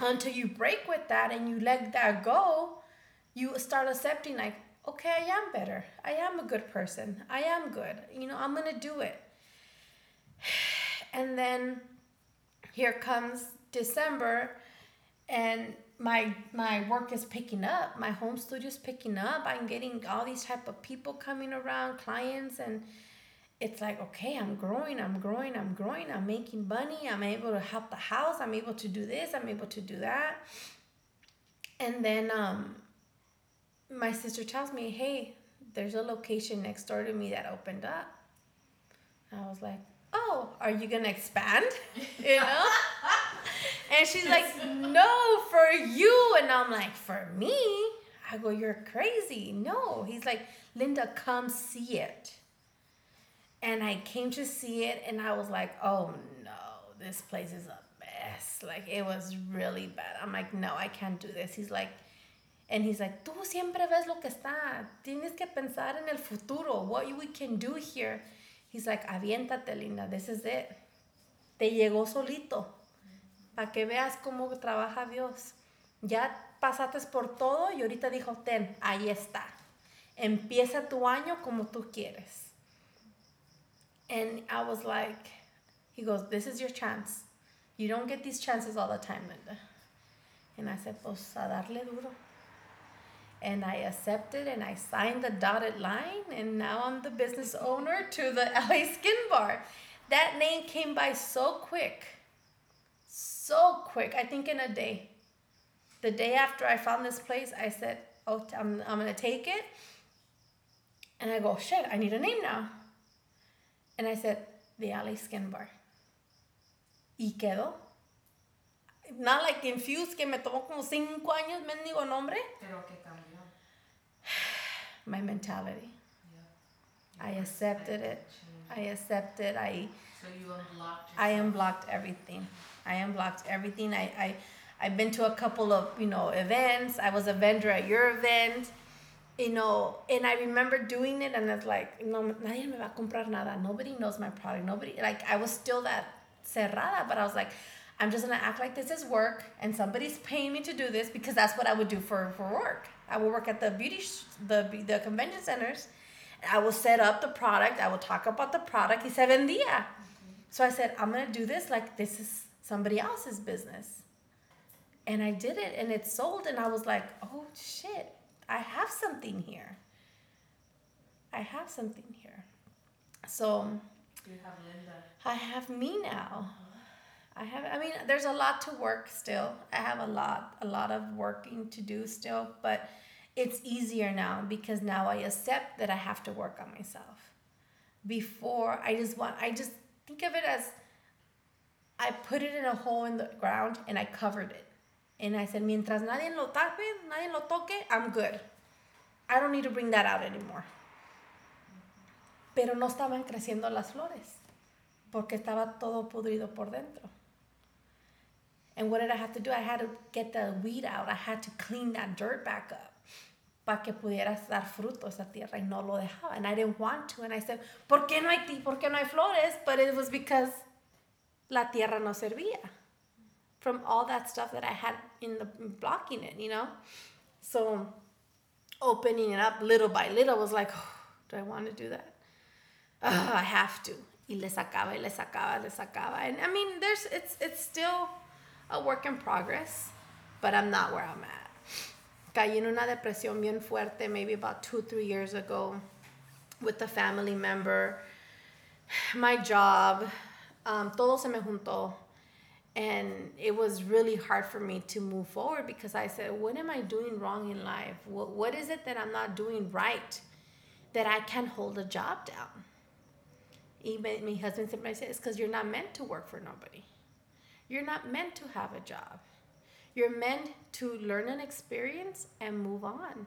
Until you break with that and you let that go, you start accepting like, okay, I am better. I am a good person. I am good. You know, I'm going to do it. (sighs) And then here comes December and my my work is picking up. My home studio is picking up. I'm getting all these type of people coming around clients and it's like okay i'm growing i'm growing i'm growing. I'm making money. I'm able to help the house. I'm able to do this. I'm able to do that. And then um my sister tells me hey there's a location next door to me that opened up. I was like, oh, are you gonna expand? (laughs) You know? (laughs) and she's like, no, for you. And I'm like, for me? I go, you're crazy. No. He's like, Linda, come see it. And I came to see it and I was like, oh no, this place is a mess. Like it was really bad. I'm like, no, I can't do this. He's like, and he's like, tú siempre ves lo que está. Tienes que pensar en el futuro, what we can do here. He's like, aviéntate, linda, this is it. Te llegó solito. Para que veas cómo trabaja Dios. Ya pasaste por todo y ahorita dijo, ten, ahí está. Empieza tu año como tú quieres. And I was like, he goes, this is your chance. You don't get these chances all the time, Linda. And I said, pues a darle duro. And I accepted and I signed the dotted line, and now I'm the business owner to the (laughs) LA Skin Bar. That name came by so quick. So quick. I think in a day. The day after I found this place, I said, Oh, I'm, I'm gonna take it. And I go, shit, I need a name now. And I said, the LA Skin Bar. Y quedó. Not like infused, que me tomó como cinco años, mendigo nombre. Pero que cambió. (sighs) My mentality. Yeah. I accepted it. I accepted. I So you unblocked I unblocked everything. I unblocked everything. I, I I've been to a couple of you know events. I was a vendor at your event, you know, and I remember doing it, and it's like no, nadie me va a comprar nada. Nobody knows my product. Nobody like I was still that cerrada, but I was like, I'm just gonna act like this is work, and somebody's paying me to do this because that's what I would do for for work. I would work at the beauty sh- the the convention centers. I will set up the product. I will talk about the product. Y se vendía. So I said, I'm gonna do this like this is somebody else's business. And I did it and it sold and I was like, oh shit, I have something here. I have something here. So You have Linda. I have me now. I have I mean there's a lot to work still. I have a lot a lot of working to do still, but it's easier now because now I accept that I have to work on myself. Before I just want I just think of it as I put it in a hole in the ground and I covered it. And I said, mientras nadie lo tape, nadie lo toque, I'm good. I don't need to bring that out anymore. Pero no estaban creciendo las flores porque estaba todo podrido por dentro. And what did I have to do? I had to get the weed out. I had to clean that dirt back up para que pudiera dar fruto esa tierra y no lo dejaba. And I didn't want to. And I said, ¿por qué no hay, ti- por qué no hay flores? But it was because la tierra no servía from all that stuff that I had in the blocking it, you know? So opening it up little by little was like, oh, do I want to do that? "Ugh, I have to. Y le sacaba, y le sacaba, le sacaba. And I mean, there's it's it's still a work in progress, but I'm not where I'm at. Caí en una depresión bien fuerte maybe about two, three years ago with a family member. My job, um, todo se me juntó. And it was really hard for me to move forward because I said, What am I doing wrong in life? What, what is it that I'm not doing right that I can't hold a job down? Even my husband said, It's because you're not meant to work for nobody. You're not meant to have a job. You're meant to learn an experience and move on.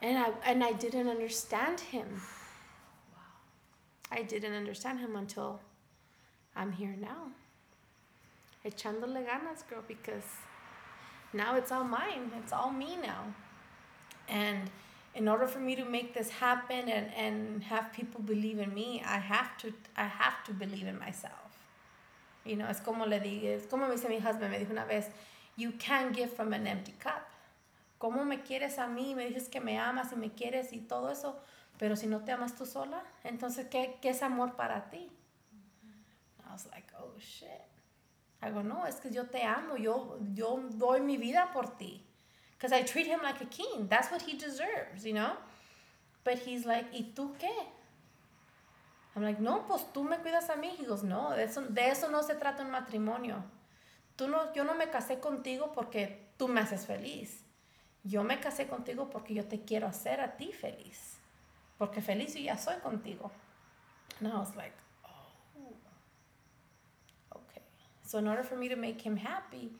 And I and I didn't understand him. I didn't understand him until I'm here now. Echándole ganas, girl, because now it's all mine. It's all me now. And in order for me to make this happen and, and have people believe in me, I have to I have to believe in myself. You know, es como le digo, es como me dice mi husband, me dijo una vez, you can't give from an empty cup. ¿Cómo me quieres a mí? Me dices que me amas y me quieres y todo eso, pero si no te amas tú sola, entonces, ¿qué, qué es amor para ti? I was like, oh shit. I go, no, es que yo te amo, yo, yo doy mi vida por ti. Because I treat him like a king. That's what he deserves, you know? But he's like, ¿y tú qué? I'm like, no, pues tú me cuidas a mí. He goes, no, de eso, de eso no se trata un matrimonio. Tú no, yo no me casé contigo porque tú me haces feliz. Yo me casé contigo porque yo te quiero hacer a ti feliz. Porque feliz yo ya soy contigo. And I was like, oh, okay. So in order for me to make him happy,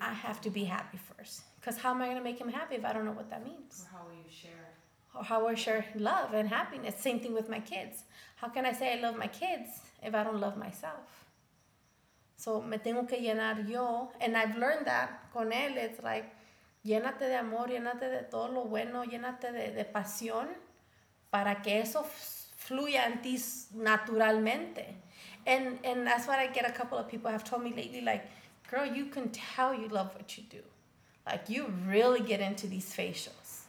I have to be happy first. Because how am I going to make him happy if I don't know what that means? Or how will you share? Or how will I share love and happiness. Same thing with my kids. How can I say I love my kids if I don't love myself? So me tengo que llenar yo. And I've learned that con él. It's like, llénate de amor, llénate de todo lo bueno, llénate de, de pasión para que eso fluya en ti naturalmente. And, and that's what I get a couple of people have told me lately, like, girl, you can tell you love what you do. Like, you really get into these facials.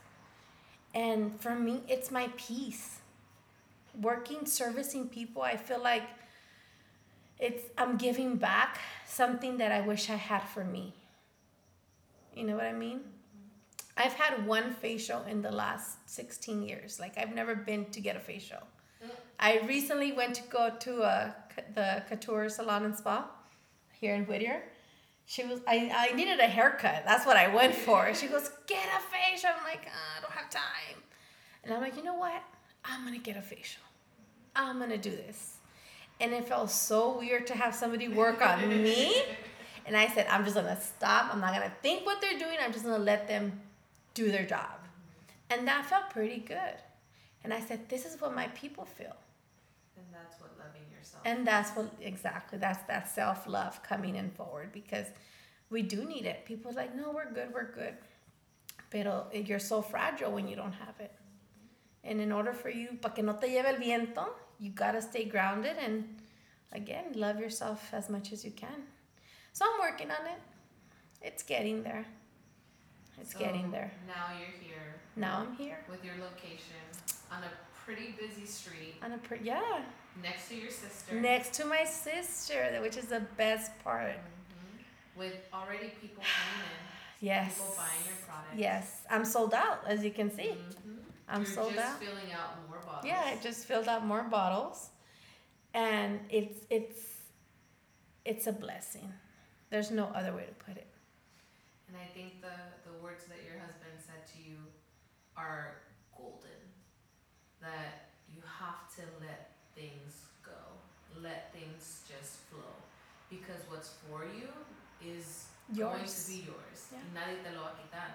And for me, it's my peace. Working, servicing people, I feel like it's I'm giving back something that I wish I had for me. You know what I mean? I've had one facial in the last 16 years. Like I've never been to get a facial. I recently went to go to a, the Couture Salon and Spa here in Whittier. She was I, I needed a haircut. That's what I went for. She goes, get a facial. I'm like, "Ah, I don't have time. And I'm like, you know what? I'm gonna get a facial. I'm gonna do this. And it felt so weird to have somebody work on me. (laughs) And I said, I'm just gonna stop. I'm not gonna think what they're doing. I'm just gonna let them do their job. And that felt pretty good. And I said, this is what my people feel. And that's what loving yourself. And that's what exactly that's that self love coming in forward because we do need it. People are like, no, we're good, we're good. Pero eh, you're so fragile when you don't have it. And in order for you, para que no te lleve el viento, you gotta stay grounded and again, love yourself as much as you can. So I'm working on it. It's getting there. It's So getting there. Now you're here Now I'm here with your location on a pretty busy street on a pre- yeah, next to your sister. next to my sister, which is the best part. Mhm. With already people coming in, (sighs) Yes. people buying your products. Yes, I'm sold out, as you can see. Mhm. I'm You're sold just out. filling out more bottles. Yeah, I just filled out more bottles, and it's it's it's a blessing. There's no other way to put it. And I think the, the words that your husband said to you are golden. That you have to let things go, let things just flow. Because what's for you is going to be yours. Yeah. Nadie te lo va a quitar.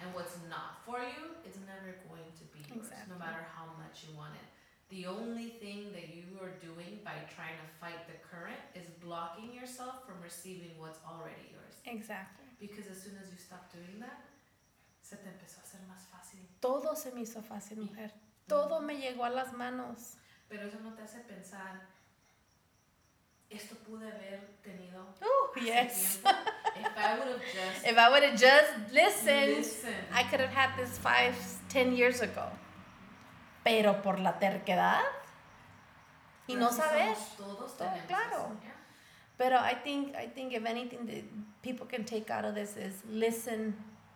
And what's not for you is never going to be yours, Exactly. no matter how much you want it. The only thing that you are doing by trying to fight the current is blocking yourself from receiving what's already yours. Exactly. Because as soon as you stop doing that, se te empezó a hacer más fácil. Todo se me hizo fácil, mujer. Todo me llegó a las manos. Pero eso no te hace pensar, esto pude haber tenido Oh, yes. tiempo. If I would have just If I would have just listened, listened. I could have had this five, ten years ago. Pero por la terquedad y Pero no saber. Todos Todo, tenemos claro. But I think I think if anything that people can take out of this is listen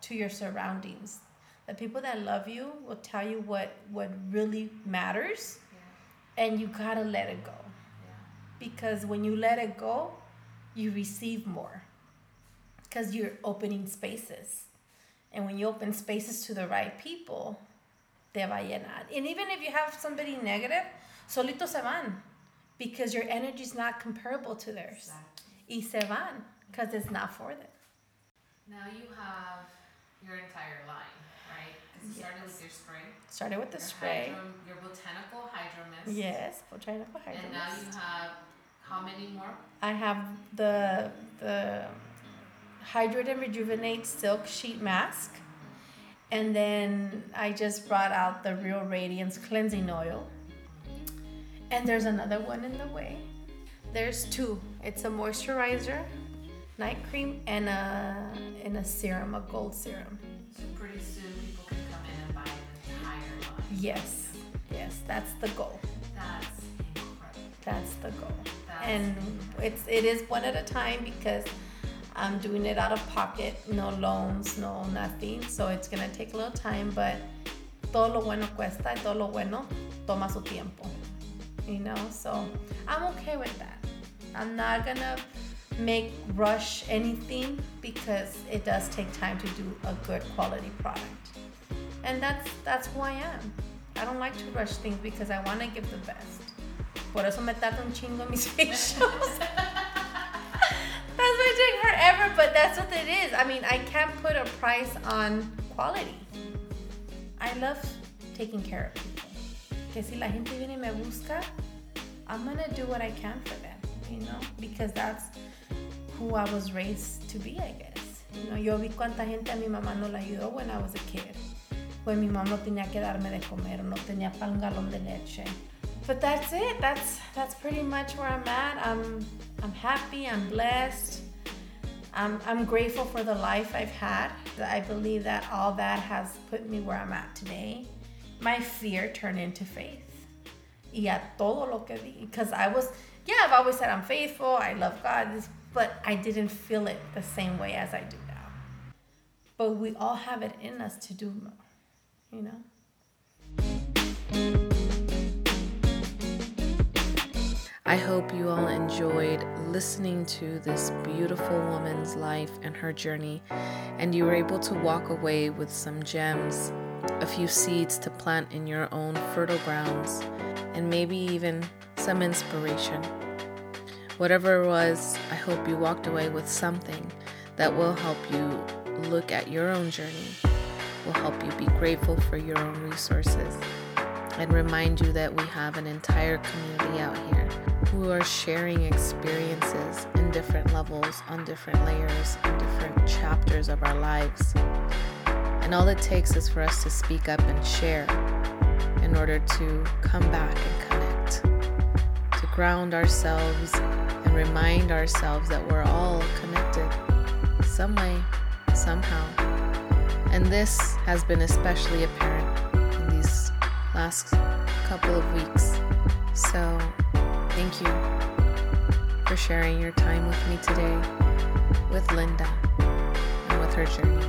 to your surroundings. The people that love you will tell you what what really matters, Yeah, and you gotta let it go. yeah. Because when you let it go, you receive more. Because you're opening spaces, and when you open spaces to the right people, te va a llenar. And even if you have somebody negative, solito se van, because your energy is not comparable to theirs Exactly. y se van because it's not for them. Now you have your entire line, right? you started with your spray. Started with the your spray. hydro- your botanical hydro mist. Yes, botanical And now you have how many more? I have the the hydrate and rejuvenate silk sheet mask, and then I just brought out the Real Radiance cleansing oil. And there's another one in the way. There's two. It's a moisturizer, night cream, and a and a serum, a gold serum. So pretty soon people can come in and buy an entire line. Yes, yes, that's the goal. That's incredible. That's the goal. That's and it's it is one at a time because I'm doing it out of pocket, no loans, no nothing. So it's gonna take a little time, but todo lo bueno cuesta y todo lo bueno toma su tiempo. You know, so I'm okay with that. I'm not gonna make rush anything because it does take time to do a good quality product. And that's that's who I am. I don't like to rush things because I wanna give the best. por eso me tarda un chingo mis (laughs) facials. That's it take forever, but that's what it is. I mean, I can't put a price on quality. I love taking care of people. Que si la gente viene y me busca, I'm gonna do what I can for them, you know, because that's who I was raised to be, I guess. You know, yo vi cuánta gente a mi mamá no la ayudó when I was a kid. When mi mamá no tenía que darme de comer, no tenía para un galón de leche. But that's it. That's that's pretty much where I'm at. I'm I'm happy. I'm blessed. I'm I'm grateful for the life I've had. I believe that all that has put me where I'm at today. My fear turned into faith. Y a todo lo que. Because I was, yeah, I've always said I'm faithful. I love God. But I didn't feel it the same way as I do now. But we all have it in us to do more, you know? I hope you all enjoyed listening to this beautiful woman's life and her journey, and you were able to walk away with some gems, a few seeds to plant in your own fertile grounds, and maybe even some inspiration. Whatever it was, I hope you walked away with something that will help you look at your own journey, will help you be grateful for your own resources, and remind you that we have an entire community out here who are sharing experiences in different levels, on different layers, in different chapters of our lives. And all it takes is for us to speak up and share in order to come back and connect, to ground ourselves and remind ourselves that we're all connected some way, somehow. And this has been especially apparent in these last couple of weeks. So, Thank you for sharing your time with me today, with Linda, and with her journey.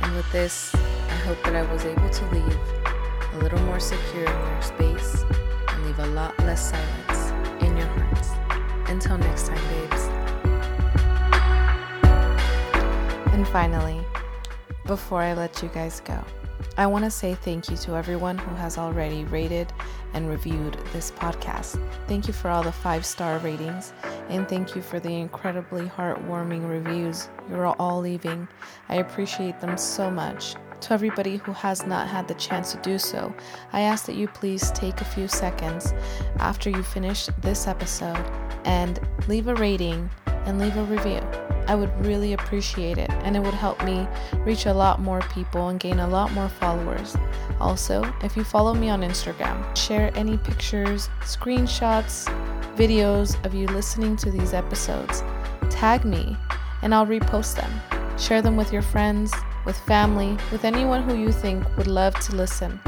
And with this, I hope that I was able to leave a little more secure in your space and leave a lot less silence in your hearts. Until next time, babes. And finally, before I let you guys go, I want to say thank you to everyone who has already rated and reviewed this podcast. Thank you for all the five star ratings, and thank you for the incredibly heartwarming reviews you're all leaving. I appreciate them so much. To everybody who has not had the chance to do so, I ask that you please take a few seconds after you finish this episode and leave a rating and leave a review. I would really appreciate it, and it would help me reach a lot more people and gain a lot more followers. Also, if you follow me on Instagram, share any pictures, screenshots, videos of you listening to these episodes. Tag me, and I'll repost them. Share them with your friends, with family, with anyone who you think would love to listen.